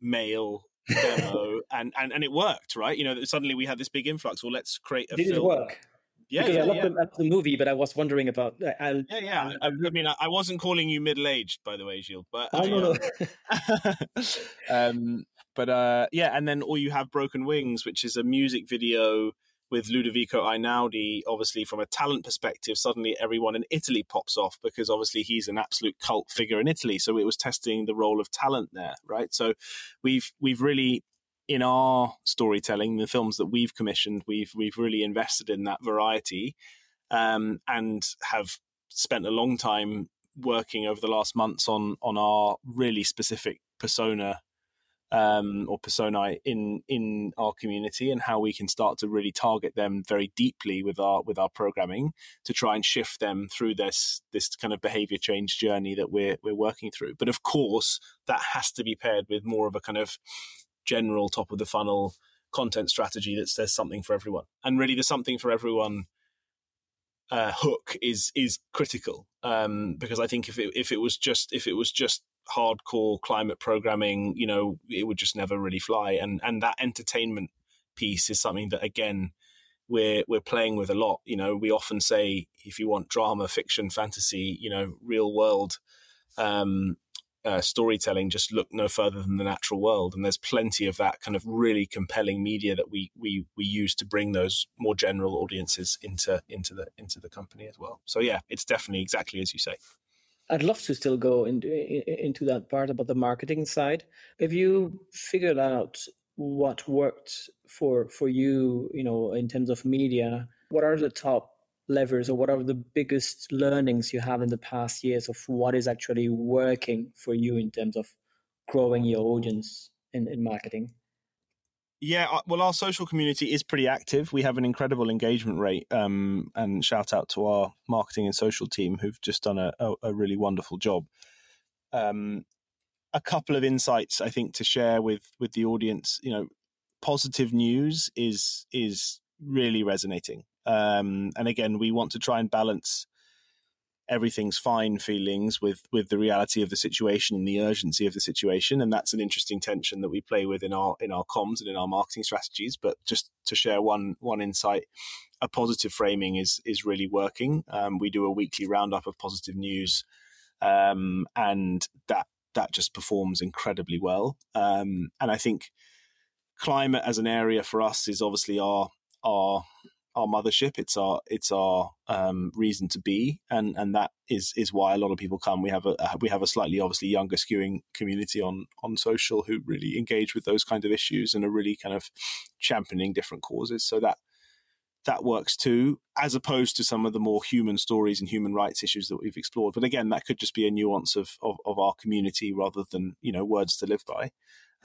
male demo, and, and and it worked, right? You know, suddenly we had this big influx. Well, let's create a Did film. it work? Yeah, because yeah, I love yeah. the, the, movie, but I was wondering about. I'll, yeah, yeah. I, I mean, I, I wasn't calling you middle aged, by the way, Gilles. But Oh, no, I, uh, um, but uh, yeah, and then or you have Broken Wings, which is a music video with Ludovico Einaudi, obviously from a talent perspective, suddenly everyone in Italy pops off because obviously he's an absolute cult figure in Italy. So it was testing the role of talent there, right? So we've we've really in our storytelling, the films that we've commissioned, we've we've really invested in that variety, um, and have spent a long time working over the last months on on our really specific persona um, or personae in in our community and how we can start to really target them very deeply with our with our programming to try and shift them through this this kind of behavior change journey that we're we're working through. But of course, that has to be paired with more of a kind of general top of the funnel content strategy that says something for everyone. And really, the something for everyone uh, hook is is critical um, because I think if it if it was just if it was just hardcore climate programming, you know, it would just never really fly. And and that entertainment piece is something that again we're we're playing with a lot. You know, we often say if you want drama, fiction, fantasy, you know, real world um, uh, storytelling, just look no further than the natural world. And there's plenty of that kind of really compelling media that we we we use to bring those more general audiences into into the into the company as well. So yeah, it's definitely exactly as you say. I'd love to still go into into that part about the marketing side. Have you figured out what worked for for you, you know, in terms of media? What are the top levers or what are the biggest learnings you have in the past years of what is actually working for you in terms of growing your audience in, in marketing? Yeah, uh, well, our social community is pretty active. We have an incredible engagement rate, um, and shout out to our marketing and social team who've just done a, a, a really wonderful job. Um, a couple of insights I think to share with with the audience. You know, positive news is is really resonating, um, and again, we want to try and balance everything's fine feelings with with the reality of the situation and the urgency of the situation. And that's an interesting tension that we play with in our in our comms and in our marketing strategies. But just to share one one insight a positive framing is is really working. Um, we do a weekly roundup of positive news um, and that that just performs incredibly well. Um, and i think climate as an area for us is obviously our our our mothership. It's our it's our um, reason to be, and and that is is why a lot of people come. We have a we have a slightly obviously younger skewing community on on social who really engage with those kind of issues and are really kind of championing different causes. So that that works too, as opposed to some of the more human stories and human rights issues that we've explored. But again, that could just be a nuance of of, of our community rather than you know words to live by.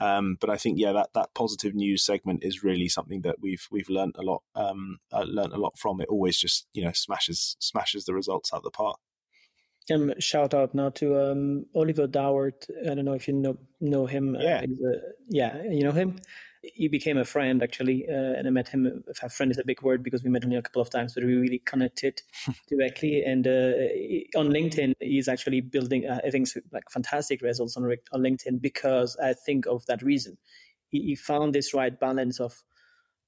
Um, but I think yeah, that that positive news segment is really something that we've we've learned a lot um, uh, learned a lot from. It always just you know smashes smashes the results out of the park. Um, shout out now to um, Oliver Dowart. I don't know if you know know him. Yeah, uh, yeah, you know him. He became a friend actually, uh, and I met him. A friend is a big word because we met only a couple of times, but we really connected directly. And uh, on LinkedIn, he's actually building, uh, I think, like fantastic results on on LinkedIn because I think of that reason. He, he found this right balance of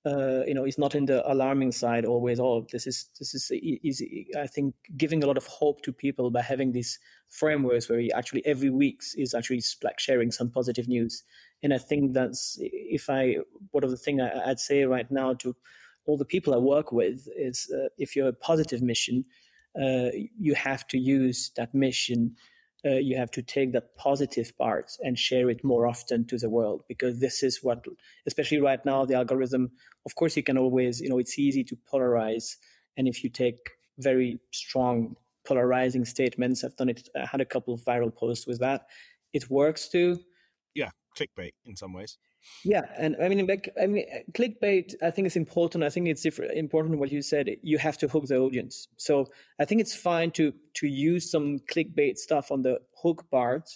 uh, you know, is not in the alarming side always. Oh, this is this is easy. I think giving a lot of hope to people by having these frameworks where he actually every week is actually like sharing some positive news. And I think that's if I one of the thing I, would say right now to all the people I work with is uh, if you're a positive mission, uh, you have to use that mission uh, you have to take that positive part and share it more often to the world because this is what especially right now the algorithm of course you can always you know it's easy to polarize. And if you take very strong polarizing statements i've done it i had a couple of viral posts with that. It works too clickbait in some ways yeah, and I mean, like, I mean, uh, clickbait. I think it's important. I think it's different, important what you said. You have to hook the audience. So I think it's fine to to use some clickbait stuff on the hook part,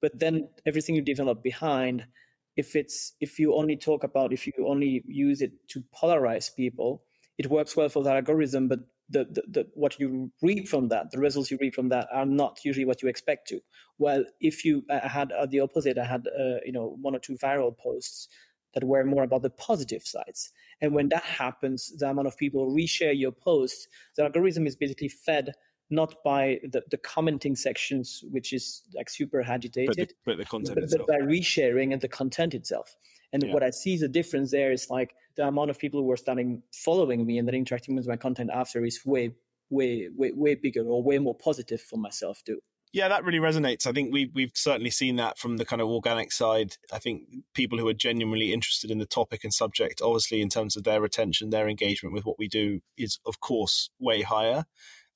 but then everything you develop behind, if it's if you only talk about if you only use it to polarize people, it works well for the algorithm, but the, the, the, what you read from that, the results you read from that, are not usually what you expect to. Well, if you I had uh, the opposite, I had uh, you know one or two viral posts that were more about the positive sides, and when that happens, the amount of people reshare your post, the algorithm is basically fed not by the, the commenting sections, which is like super agitated, but the, but the content but, itself. but by resharing and the content itself. And yeah. what I see the difference there is like the amount of people who are starting following me and then interacting with my content after is way, way, way, way bigger or way more positive for myself too. Yeah, that really resonates. I think we've we've certainly seen that from the kind of organic side. I think people who are genuinely interested in the topic and subject, obviously in terms of their attention, their engagement with what we do, is of course way higher.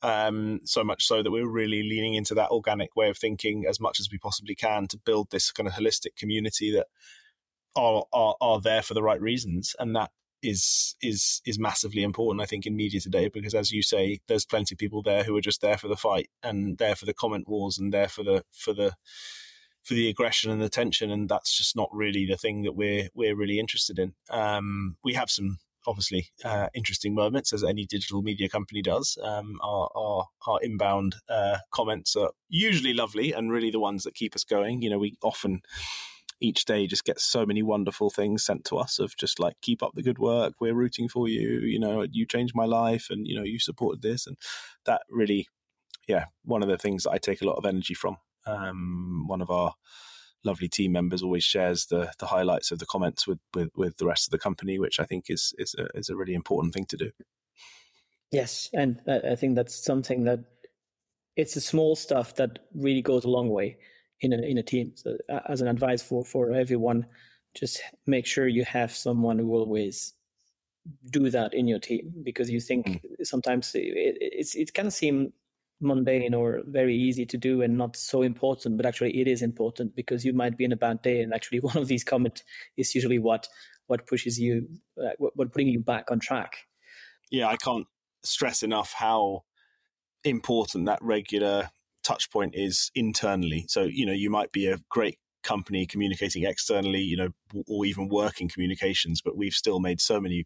Um, so much so that we're really leaning into that organic way of thinking as much as we possibly can to build this kind of holistic community that are, are are there for the right reasons, and that is is is massively important. I think in media today because, as you say, there's plenty of people there who are just there for the fight and there for the comment wars and there for the for the for the aggression and the tension, and that's just not really the thing that we're we're really interested in. Um, we have some obviously uh, interesting moments as any digital media company does. Um, our, our, our inbound uh, comments are usually lovely and really the ones that keep us going. You know, we often each day just gets so many wonderful things sent to us of just like keep up the good work we're rooting for you you know you changed my life and you know you supported this and that really yeah one of the things that i take a lot of energy from. Um, one of our lovely team members always shares the the highlights of the comments with with, with the rest of the company which i think is is a, is a really important thing to do. Yes and i think that's something that it's the small stuff that really goes a long way in a in a team. So uh, as an advice for for everyone, just make sure you have someone who always do that in your team because you think mm. sometimes it, it's it can seem mundane or very easy to do and not so important but actually it is important because you might be in a bad day and actually one of these comments is usually what what pushes you uh, what, what putting you back on track yeah i can't stress enough how important that regular touch point is internally. So, you know, you might be a great company communicating externally, you know, or even working communications, but we've still made so many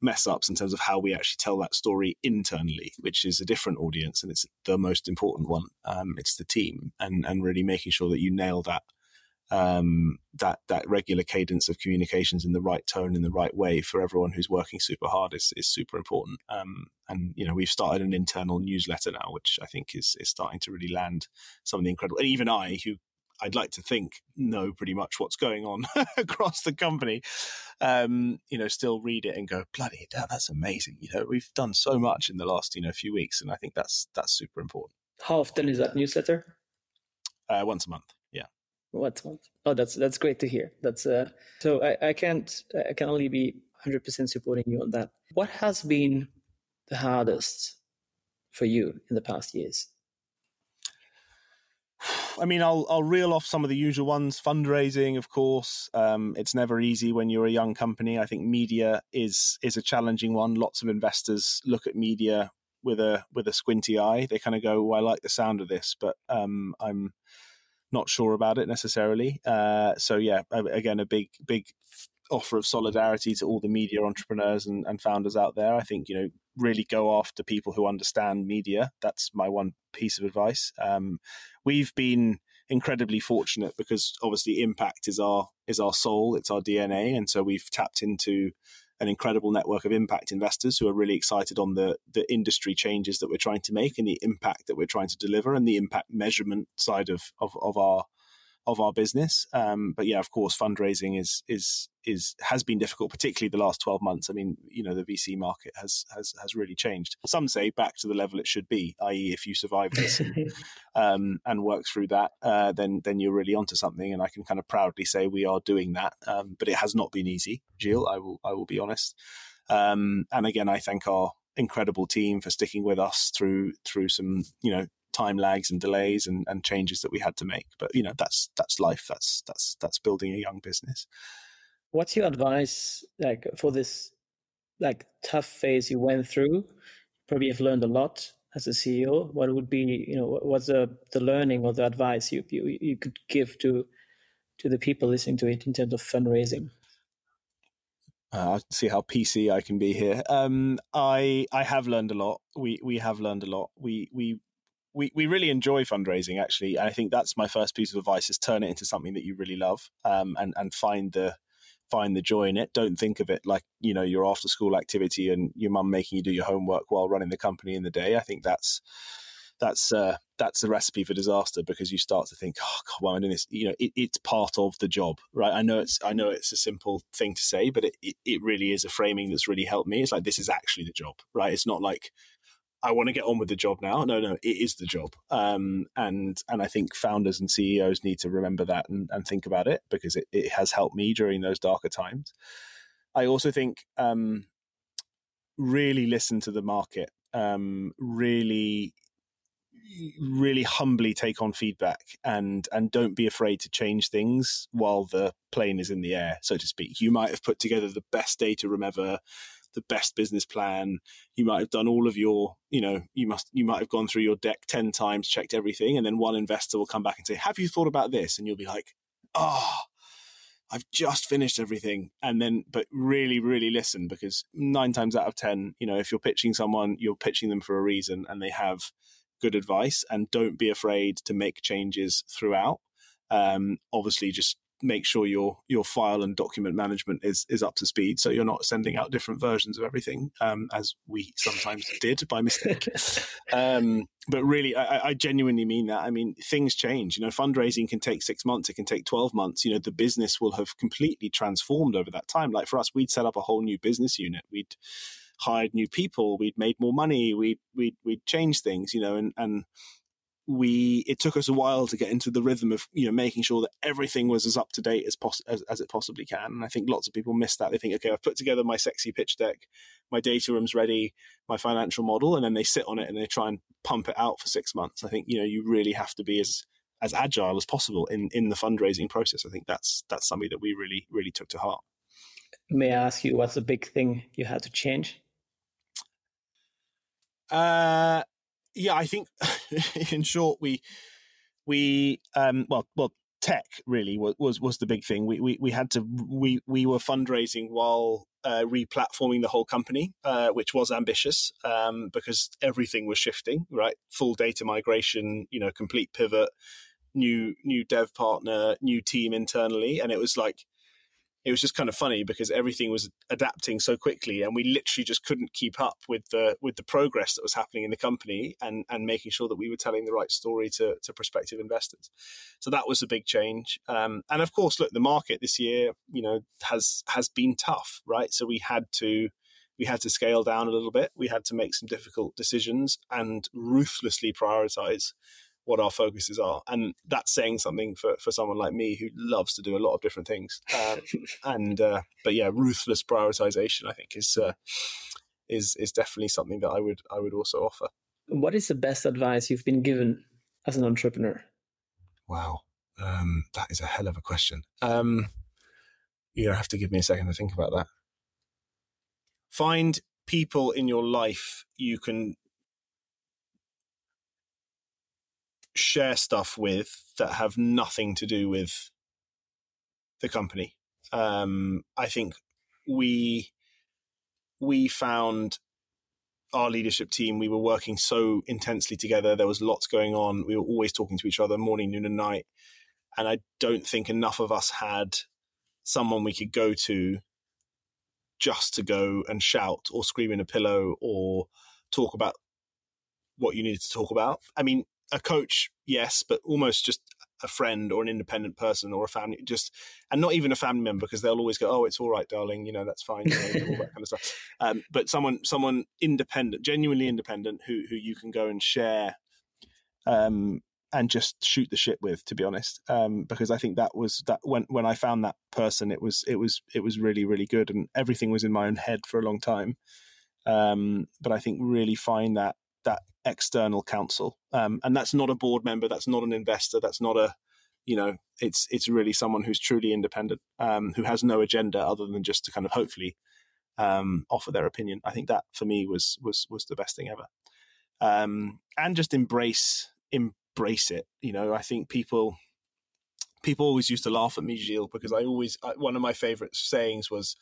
mess ups in terms of how we actually tell that story internally, which is a different audience and it's the most important one. Um, it's the team and, and really making sure that you nail that um, that that regular cadence of communications in the right tone in the right way for everyone who's working super hard is is super important. Um, and you know we've started an internal newsletter now, which I think is is starting to really land some of the incredible. And even I, who I'd like to think know pretty much what's going on across the company. Um, you know, still read it and go, bloody, that's amazing. You know, we've done so much in the last you know few weeks, and I think that's that's super important. How often is that newsletter? Uh, once a month. What? Oh, that's that's great to hear. That's uh, so I, I can't I can only be 100 percent supporting you on that. What has been the hardest for you in the past years? I mean, I'll I'll reel off some of the usual ones. Fundraising, of course, um, it's never easy when you're a young company. I think media is is a challenging one. Lots of investors look at media with a with a squinty eye. They kind of go, "Well, I like the sound of this, but um, I'm not sure about it necessarily. Uh, so yeah, again, a big big offer of solidarity to all the media entrepreneurs and, and founders out there. I think you know really go after people who understand media. That's my one piece of advice. Um, we've been incredibly fortunate because obviously impact is our is our soul, it's our DNA, and so we've tapped into an incredible network of impact investors who are really excited on the the industry changes that we're trying to make and the impact that we're trying to deliver and the impact measurement side of of, of our of our business. Um, but yeah, of course, fundraising is is is has been difficult, particularly the last twelve months. I mean, you know, the VC market has has has really changed. Some say back to the level it should be, i.e., if you survive this and, um, and work through that, uh, then then you're really onto something. And I can kind of proudly say we are doing that. Um, but it has not been easy, Gilles. I will I will be honest. Um, and again, I thank our incredible team for sticking with us through through some you know time lags and delays and, and changes that we had to make. But you know, that's that's life. That's that's that's building a young business. What's your advice like for this like tough phase you went through? Probably have learned a lot as a CEO. What would be you know what's the the learning or the advice you you, you could give to to the people listening to it in terms of fundraising? Uh, I'll see how PC I can be here. Um, I I have learned a lot. We we have learned a lot. We we we, we really enjoy fundraising actually and i think that's my first piece of advice is turn it into something that you really love um, and and find the find the joy in it don't think of it like you know your after school activity and your mum making you do your homework while running the company in the day i think that's that's uh, that's a recipe for disaster because you start to think, oh God, why am I doing this? You know, it, it's part of the job, right? I know it's I know it's a simple thing to say, but it, it, it really is a framing that's really helped me. It's like this is actually the job, right? It's not like I want to get on with the job now. No, no, it is the job. Um, and and I think founders and CEOs need to remember that and, and think about it because it, it has helped me during those darker times. I also think um, really listen to the market. Um, really, really humbly take on feedback and and don't be afraid to change things while the plane is in the air, so to speak. You might have put together the best data room ever the best business plan. You might have done all of your, you know, you must, you might have gone through your deck 10 times, checked everything. And then one investor will come back and say, have you thought about this? And you'll be like, oh, I've just finished everything. And then, but really, really listen because nine times out of 10, you know, if you're pitching someone, you're pitching them for a reason and they have good advice and don't be afraid to make changes throughout. Um, obviously, just make sure your your file and document management is is up to speed, so you're not sending out different versions of everything, um, as we sometimes did by mistake. Um, but really, I, I, genuinely mean that. I mean, things change. You know, fundraising can take six months; it can take twelve months. You know, the business will have completely transformed over that time. Like for us, we'd set up a whole new business unit. We'd hired new people. We'd made more money. We'd we'd we'd changed things. You know, and and we it took us a while to get into the rhythm of you know making sure that everything was as up to date as, pos- as, as it possibly can. And i think lots of people miss that. They think okay i've put together my sexy pitch deck my data room's ready my financial model and then they sit on it and they try and pump it out for six months. I think you know you really have to be as as agile as possible in in the fundraising process. I think that's that's something that we really really took to heart. May i ask you what's the big thing you had to change? Uh yeah, I think in short, we we um, well well tech really was, was was the big thing. We we we had to we we were fundraising while uh, replatforming the whole company, uh, which was ambitious um, because everything was shifting. Right, full data migration, you know, complete pivot, new new dev partner, new team internally, and it was like it was just kind of funny because everything was adapting so quickly and we literally just couldn't keep up with the with the progress that was happening in the company and and making sure that we were telling the right story to to prospective investors. So that was a big change. Um, and of course look the market this year you know has has been tough right? So we had to we had to scale down a little bit. We had to make some difficult decisions and ruthlessly prioritize what our focuses are. And that's saying something for, for someone like me who loves to do a lot of different things. Um, and uh, but yeah ruthless prioritization i think is uh, is is definitely something that i would i would also offer. What is the best advice you've been given as an entrepreneur? Wow. Um, that is a hell of a question. Um, you have to give me a second to think about that. Find people in your life you can share stuff with that have nothing to do with the company. Um, I think we we found our leadership team. We were working so intensely together. There was lots going on. We were always talking to each other, morning, noon, and night. And I don't think enough of us had someone we could go to just to go and shout or scream in a pillow or talk about what you needed to talk about. I mean, a coach, yes, but almost just a friend or an independent person or a family, just and not even a family member because they'll always go, "Oh, it's all right, darling," you know, that's fine, you know, all that kind of stuff. Um, but someone, someone independent, genuinely independent, who who you can go and share, um, and just shoot the shit with, to be honest, um, because I think that was that when when I found that person, it was it was it was really really good, and everything was in my own head for a long time. Um, but I think really find that that external counsel, um, and that's not a board member, that's not an investor, that's not a you know, it's it's really someone who's truly independent, um, who has no agenda other than just to kind of hopefully um, offer their opinion. I think that for me was was was the best thing ever, um, and just embrace embrace it. You know, I think people people always used to laugh at me, Gilles, because I always I, one of my favorite sayings was,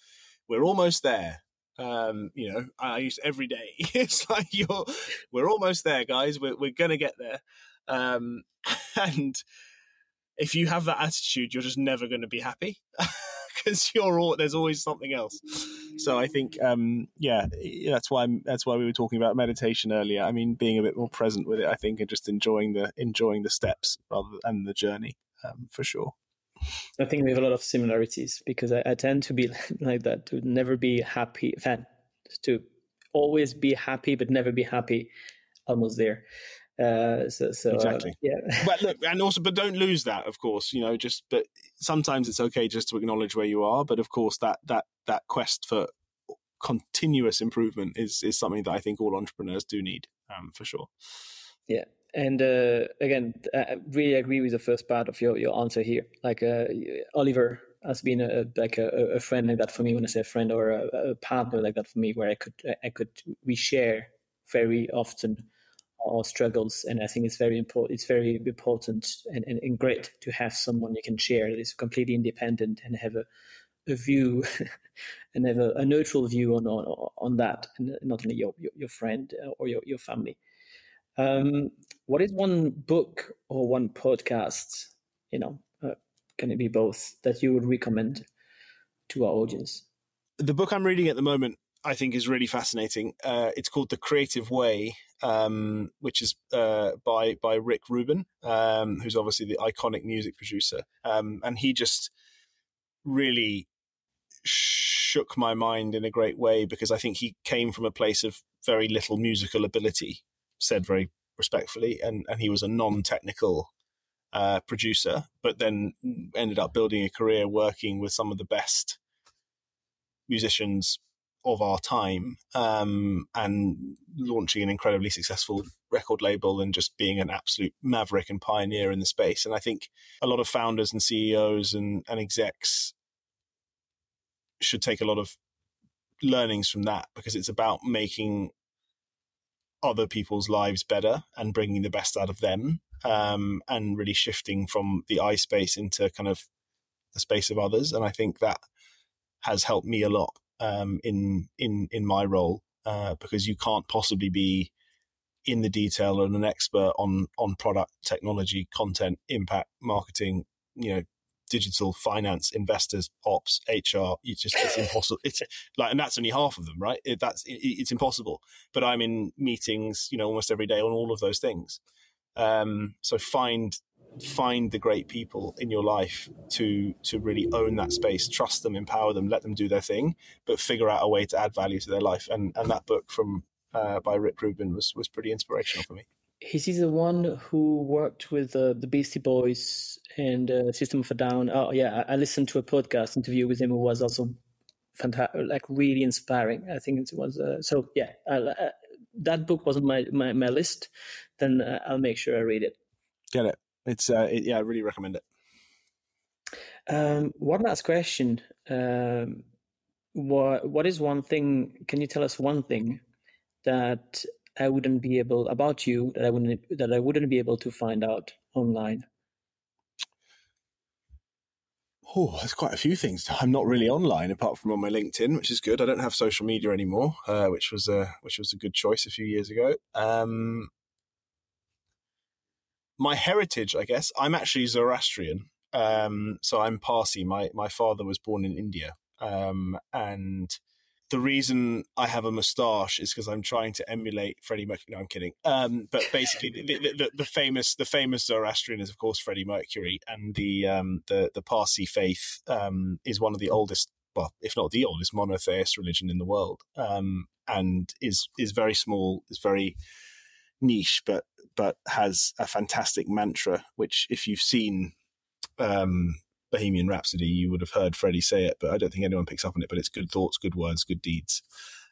"We're almost there." Um, you know, I use every day. it's like you're, we're almost there, guys. We're we're gonna get there, um, and if you have that attitude, you're just never going to be happy because you're all, there's always something else. So I think, um, yeah, that's why I'm, that's why we were talking about meditation earlier. I mean, being a bit more present with it, I think, and just enjoying the enjoying the steps rather than the journey, um, for sure. I think we have a lot of similarities because I, I tend to be like that to never be happy, fan, to always be happy but never be happy. Almost there. Uh, so, so uh, exactly. Uh, yeah. but look, and also, but don't lose that. Of course, you know, just but sometimes it's okay just to acknowledge where you are. But of course, that that that quest for continuous improvement is is something that I think all entrepreneurs do need, um, for sure. Yeah, and uh, again, I really agree with the first part of your your answer here. Like uh, Oliver has been a like a, a, friend like that for me. When I say a friend or a, a partner like that for me, where I could I could we share very often our struggles. And I think it's very important. It's very important and, and, and, great to have someone you can share that is completely independent and have a, a view and have a, a, neutral view on, on on that, and not only your your, your friend or your your family. Um, what is one book or one podcast? You know, uh, can it be both that you would recommend to our audience? The book I'm reading at the moment I think is really fascinating. Uh, it's called The Creative Way, um, which is uh, by by Rick Rubin, um, who's obviously the iconic music producer, um, and he just really shook my mind in a great way because I think he came from a place of very little musical ability, said very respectfully, and and he was a non-technical uh, producer, but then ended up building a career working with some of the best musicians of our time um, and launching an incredibly successful record label and just being an absolute maverick and pioneer in the space. And I think a lot of founders and CEOs and, and execs should take a lot of learnings from that because it's about making other people's lives better and bringing the best out of them um, and really shifting from the I space into kind of the space of others. And I think that has helped me a lot um, in in in my role uh, because you can't possibly be in the detail and an expert on on product technology content impact marketing you know digital finance investors ops hr it's just it's impossible. It's like and that's only half of them right? It, that's it, it's impossible. But i'm in meetings you know almost every day on all of those things. Um, so find find the great people in your life to to really own that space trust them empower them let them do their thing but figure out a way to add value to their life. And and that book from uh, by rick rubin was was pretty inspirational for me is he the one who worked with uh, the beastie boys and uh, system of a down oh yeah I, listened to a podcast interview with him who was also fantastic like really inspiring i think it was uh, so yeah uh, that book wasn't my, my, my list then uh, i'll make sure i read it get it it's uh, it, yeah, I really recommend it. Um, one last question. Um, what what is one thing? Can you tell us one thing that I wouldn't be able about you that I wouldn't that I wouldn't be able to find out online? Oh, there's quite a few things. I'm not really online apart from on my LinkedIn, which is good. I don't have social media anymore, uh, which was a which was a good choice a few years ago. Um, my heritage, I guess, I'm actually Zoroastrian. Um, so I'm Parsi. My my father was born in India, um, and the reason I have a moustache is because I'm trying to emulate Freddie Mercury. No, I'm kidding. Um, but basically, the, the, the, famous the famous Zoroastrian is of course Freddie Mercury, and the um, the the Parsi faith um, is one of the oldest, well, if not the oldest, monotheist religion in the world, um, and is is very small, is very niche, but but has a fantastic mantra. Which, if you've seen um, Bohemian Rhapsody, you would have heard Freddie say it, but I don't think anyone picks up on it. But it's good thoughts, good words, good deeds.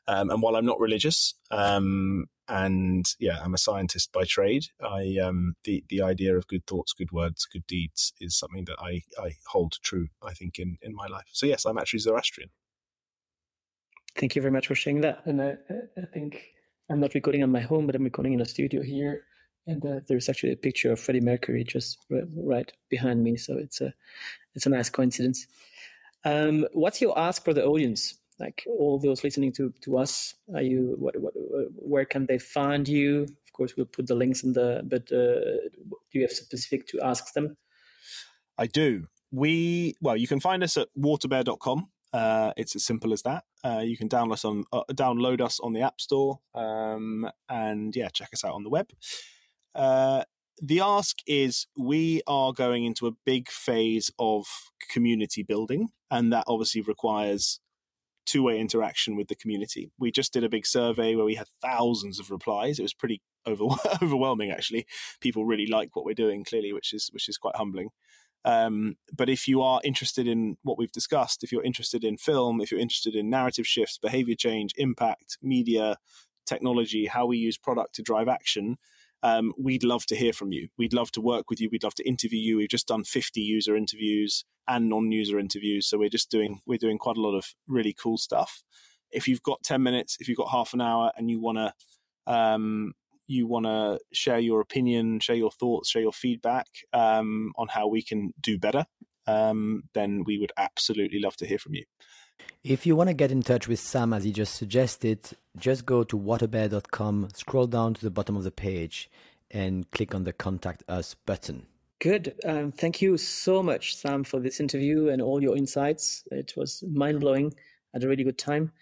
Um, and while I'm not religious, um, and yeah, I'm a scientist by trade, I um, the the idea of good thoughts, good words, good deeds is something that I I hold true. I think in in my life. So yes, I'm actually Zoroastrian. Thank you very much for sharing that. And I, I think I'm not recording on my home, but I'm recording in a studio here. And uh, there's actually a picture of Freddie Mercury just right behind me. So it's a it's a nice coincidence. Um, what's your ask for the audience? Like all those listening to to us, are you what, what where can they find you? Of course, we'll put the links in the. But uh, do you have specific to ask them? I do. We well, you can find us at waterbear.com. Uh, it's as simple as that. Uh, you can download us on uh, download us on the App Store, um, and yeah, check us out on the web. Uh, the ask is we are going into a big phase of community building, and that obviously requires two way interaction with the community. We just did a big survey where we had thousands of replies. It was pretty over- overwhelming, actually. People really like what we're doing, clearly, which is which is quite humbling. Um, but if you are interested in what we've discussed, if you're interested in film, if you're interested in narrative shifts, behavior change, impact, media, technology, how we use product to drive action, um, we'd love to hear from you. We'd love to work with you. We'd love to interview you. We've just done 50 user interviews and non-user interviews, so we're just doing we're doing quite a lot of really cool stuff. If you've got 10 minutes, if you've got half an hour, and you want to um, you want to share your opinion, share your thoughts, share your feedback um, on how we can do better, um, then we would absolutely love to hear from you. If you want to get in touch with Sam, as he just suggested, just go to waterbear.com, scroll down to the bottom of the page, and click on the Contact Us button. Good. Um, thank you so much, Sam, for this interview and all your insights. It was mind blowing. Had a really good time.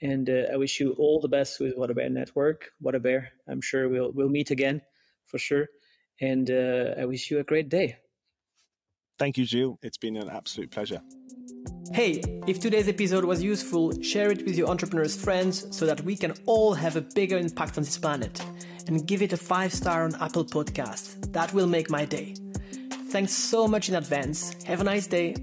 And uh, I wish you all the best with WaterBear Network. WaterBear, I'm sure we'll we'll meet again for sure. And uh, I wish you a great day. Thank you, Gilles. It's been an absolute pleasure. Hey, if today's episode was useful, share it with your entrepreneurs' friends so that we can all have a bigger impact on this planet. And give it a five star on Apple Podcasts. That will make my day. Thanks so much in advance. Have a nice day.